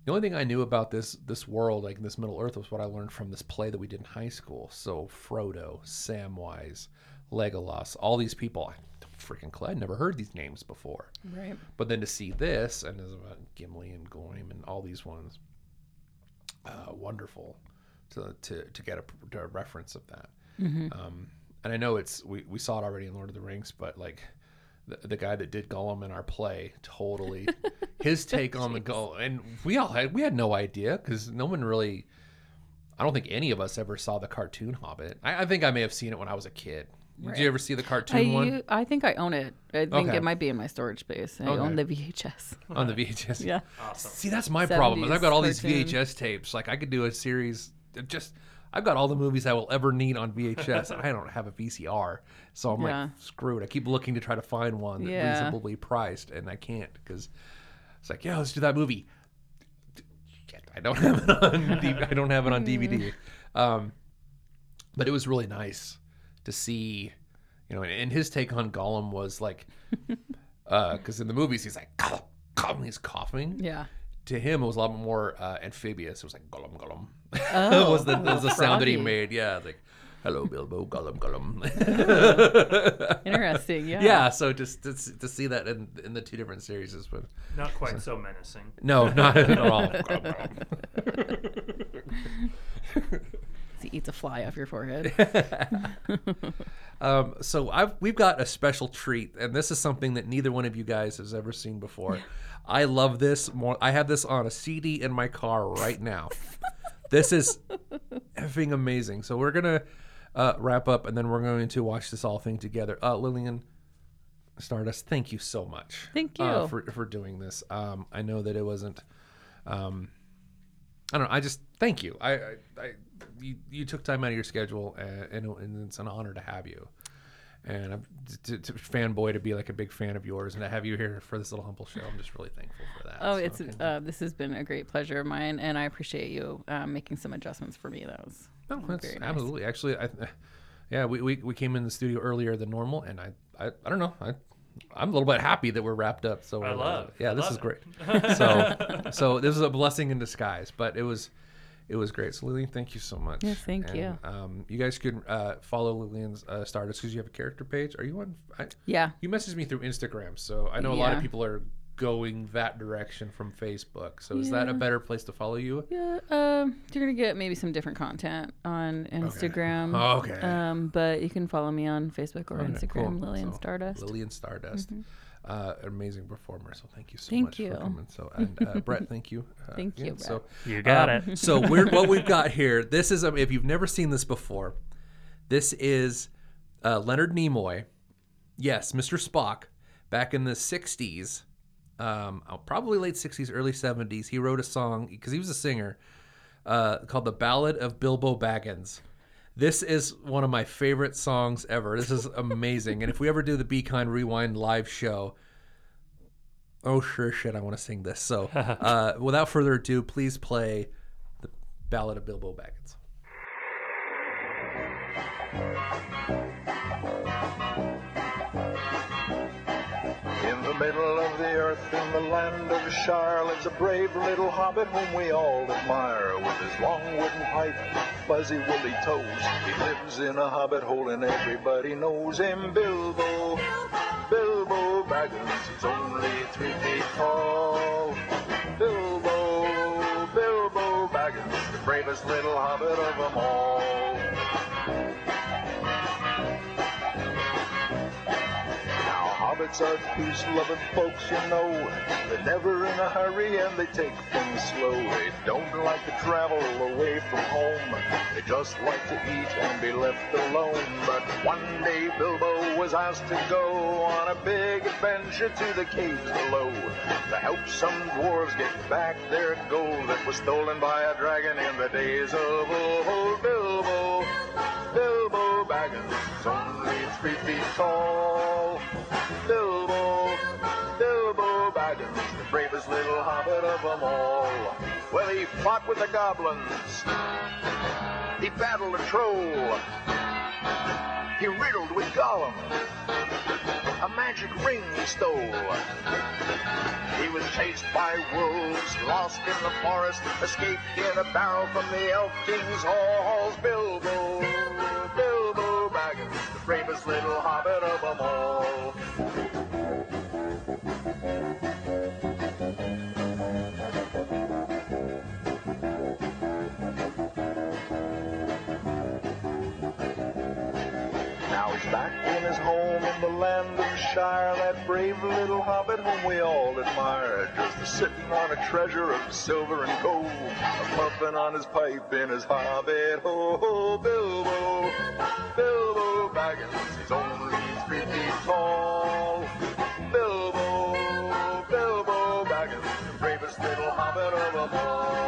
A: The only thing I knew about this this world, like this Middle Earth, was what I learned from this play that we did in high school. So Frodo, Samwise, Legolas, all these people. I freaking clue. I'd never heard these names before.
C: Right.
A: But then to see this and about Gimli and Goyim and all these ones, uh, wonderful to, to, to get a, to a reference of that. Um, and I know it's we, we saw it already in Lord of the Rings, but like the, the guy that did Gollum in our play, totally his take on the Gollum, and we all had we had no idea because no one really. I don't think any of us ever saw the cartoon Hobbit. I, I think I may have seen it when I was a kid. Did you ever see the
C: I,
A: cartoon one
C: u- I think I own it. I think
A: Okay.
C: it might be in my storage space. I
A: Okay.
C: own the VHS.
A: on the VHS?
C: Yeah.
B: Awesome.
A: See, that's my problem. Is I've got all these VHS tapes. Like I could do a series of just I've got all the movies I will ever need on VHS. I don't have a VCR, so I'm
C: Yeah.
A: like screwed. I keep looking to try to find one that's
C: Yeah.
A: reasonably priced, and I can't because it's like, yeah, let's do that movie. Shit, I don't have it on. D- I don't have it on DVD. Um, but it was really nice to see, you know, and, and his take on Gollum was like, because in the movies he's like, Gollum, Gollum, he's coughing.
C: Yeah.
A: To him, it was a lot more uh, amphibious. It was like Gollum, Gollum.
C: Oh,
A: was the was the sound that he made. Yeah, like, hello Bilbo, Gollum, Gollum.
C: Interesting. Yeah.
A: yeah, so just to, s- to see that in in the two different series has been
B: Not quite so menacing.
A: no, not at all. Gollum, Gollum.
C: He eats a fly off your forehead.
A: Um, so I've we've got a special treat, and this is something that neither one of you guys has ever seen before. I love this more. I have this on a CD in my car right now. this is effing amazing. So we're gonna uh, wrap up, and then we're going to watch this all thing together. Uh, Lillian Stardust, thank you so much.
C: Thank
A: uh,
C: you.
A: for for doing this. Um, I know that it wasn't. Um, I don't know. I just thank you. I, I, I you, you took time out of your schedule, and, and, and it's an honor to have you. And I'm to, to fanboy to be like a big fan of yours, and to have you here for this little humble show. I'm just really thankful for that.
C: Oh,
A: So,
C: it's
A: thank
C: uh, this has been a great pleasure of mine, and I appreciate you um, making some adjustments for me. That was
A: No, that's
C: very nice.
A: absolutely. Actually, I, yeah, we, we, we came in the studio earlier than normal, and I I, I don't know. I I'm a little bit happy that we're wrapped up. So
B: I
A: uh,
B: love-
A: Yeah,
B: I
A: this
B: love
A: is
B: it.
A: great. so so this is a blessing in disguise, but it was it was great. So Lillian, thank you so much.
C: Yes, thank you.
A: Um, you guys can uh, follow Lillian's uh, Stardust because you have a character page. Are you on? I,
C: yeah.
A: you messaged me through Instagram, so I know a lot of people are going that direction from Facebook. So is that a better place to follow you?
C: Yeah, um, you're gonna get maybe some different content on Instagram.
A: Oh, okay.
C: Um, but you can follow me on Facebook or
A: Okay,
C: Instagram,
A: cool.
C: Lillian
A: So,
C: Stardust. Mm-hmm.
A: Lillian Stardust. Uh, amazing performer. So thank you so
C: Thank
A: much
C: you.
A: for coming. So and uh, Brett, thank you. Uh,
C: Thank you,
A: again. So
B: You got
A: um,
B: it.
A: so we're what we've got here. This is um, if you've never seen this before, this is uh, Leonard Nimoy. Yes, Mr. Spock. Back in the '60s, um, uh, probably late '60s, early '70s, he wrote a song because he was a singer uh, called "The Ballad of Bilbo Baggins." This is one of my favorite songs ever. This is amazing. and if we ever do the Be Kind Rewind live show, oh sure shit, I want to sing this. So, uh, without further ado, please play the Ballad of Bilbo Baggins.
D: In the middle of the earth, in the land of Shire, lives a brave little hobbit whom we all admire. With his long wooden pipe, fuzzy woolly toes, he lives in a hobbit hole and everybody knows him. Bilbo, Bilbo Baggins, he's only three feet tall. Bilbo, Bilbo Baggins, the bravest little hobbit of them all. Hobbits are peace-loving folks, you know. They're never in a hurry and they take things slow. They don't like to travel away from home. They just like to eat and be left alone. But one day Bilbo was asked to go on a big adventure to the caves below to help some dwarves get back their gold that was stolen by a dragon in the days of old. Bilbo, Bilbo Baggins, only three feet tall. Bilbo, Bilbo Baggins, the bravest little hobbit of them all. Well, he fought with the goblins. He battled a troll. He riddled with Gollum. A magic ring he stole. He was chased by wolves, lost in the forest, escaped in a barrel from the Elf King's halls. Bilbo, Bilbo Baggins, the bravest little hobbit of them all. The land of Shire, that brave little hobbit whom we all admire. Just sitting on a treasure of silver and gold, puffing on his pipe in his hobbit hole. Bilbo, Bilbo Baggins, he's only three feet tall. Bilbo, Bilbo Baggins, the bravest little hobbit of them all.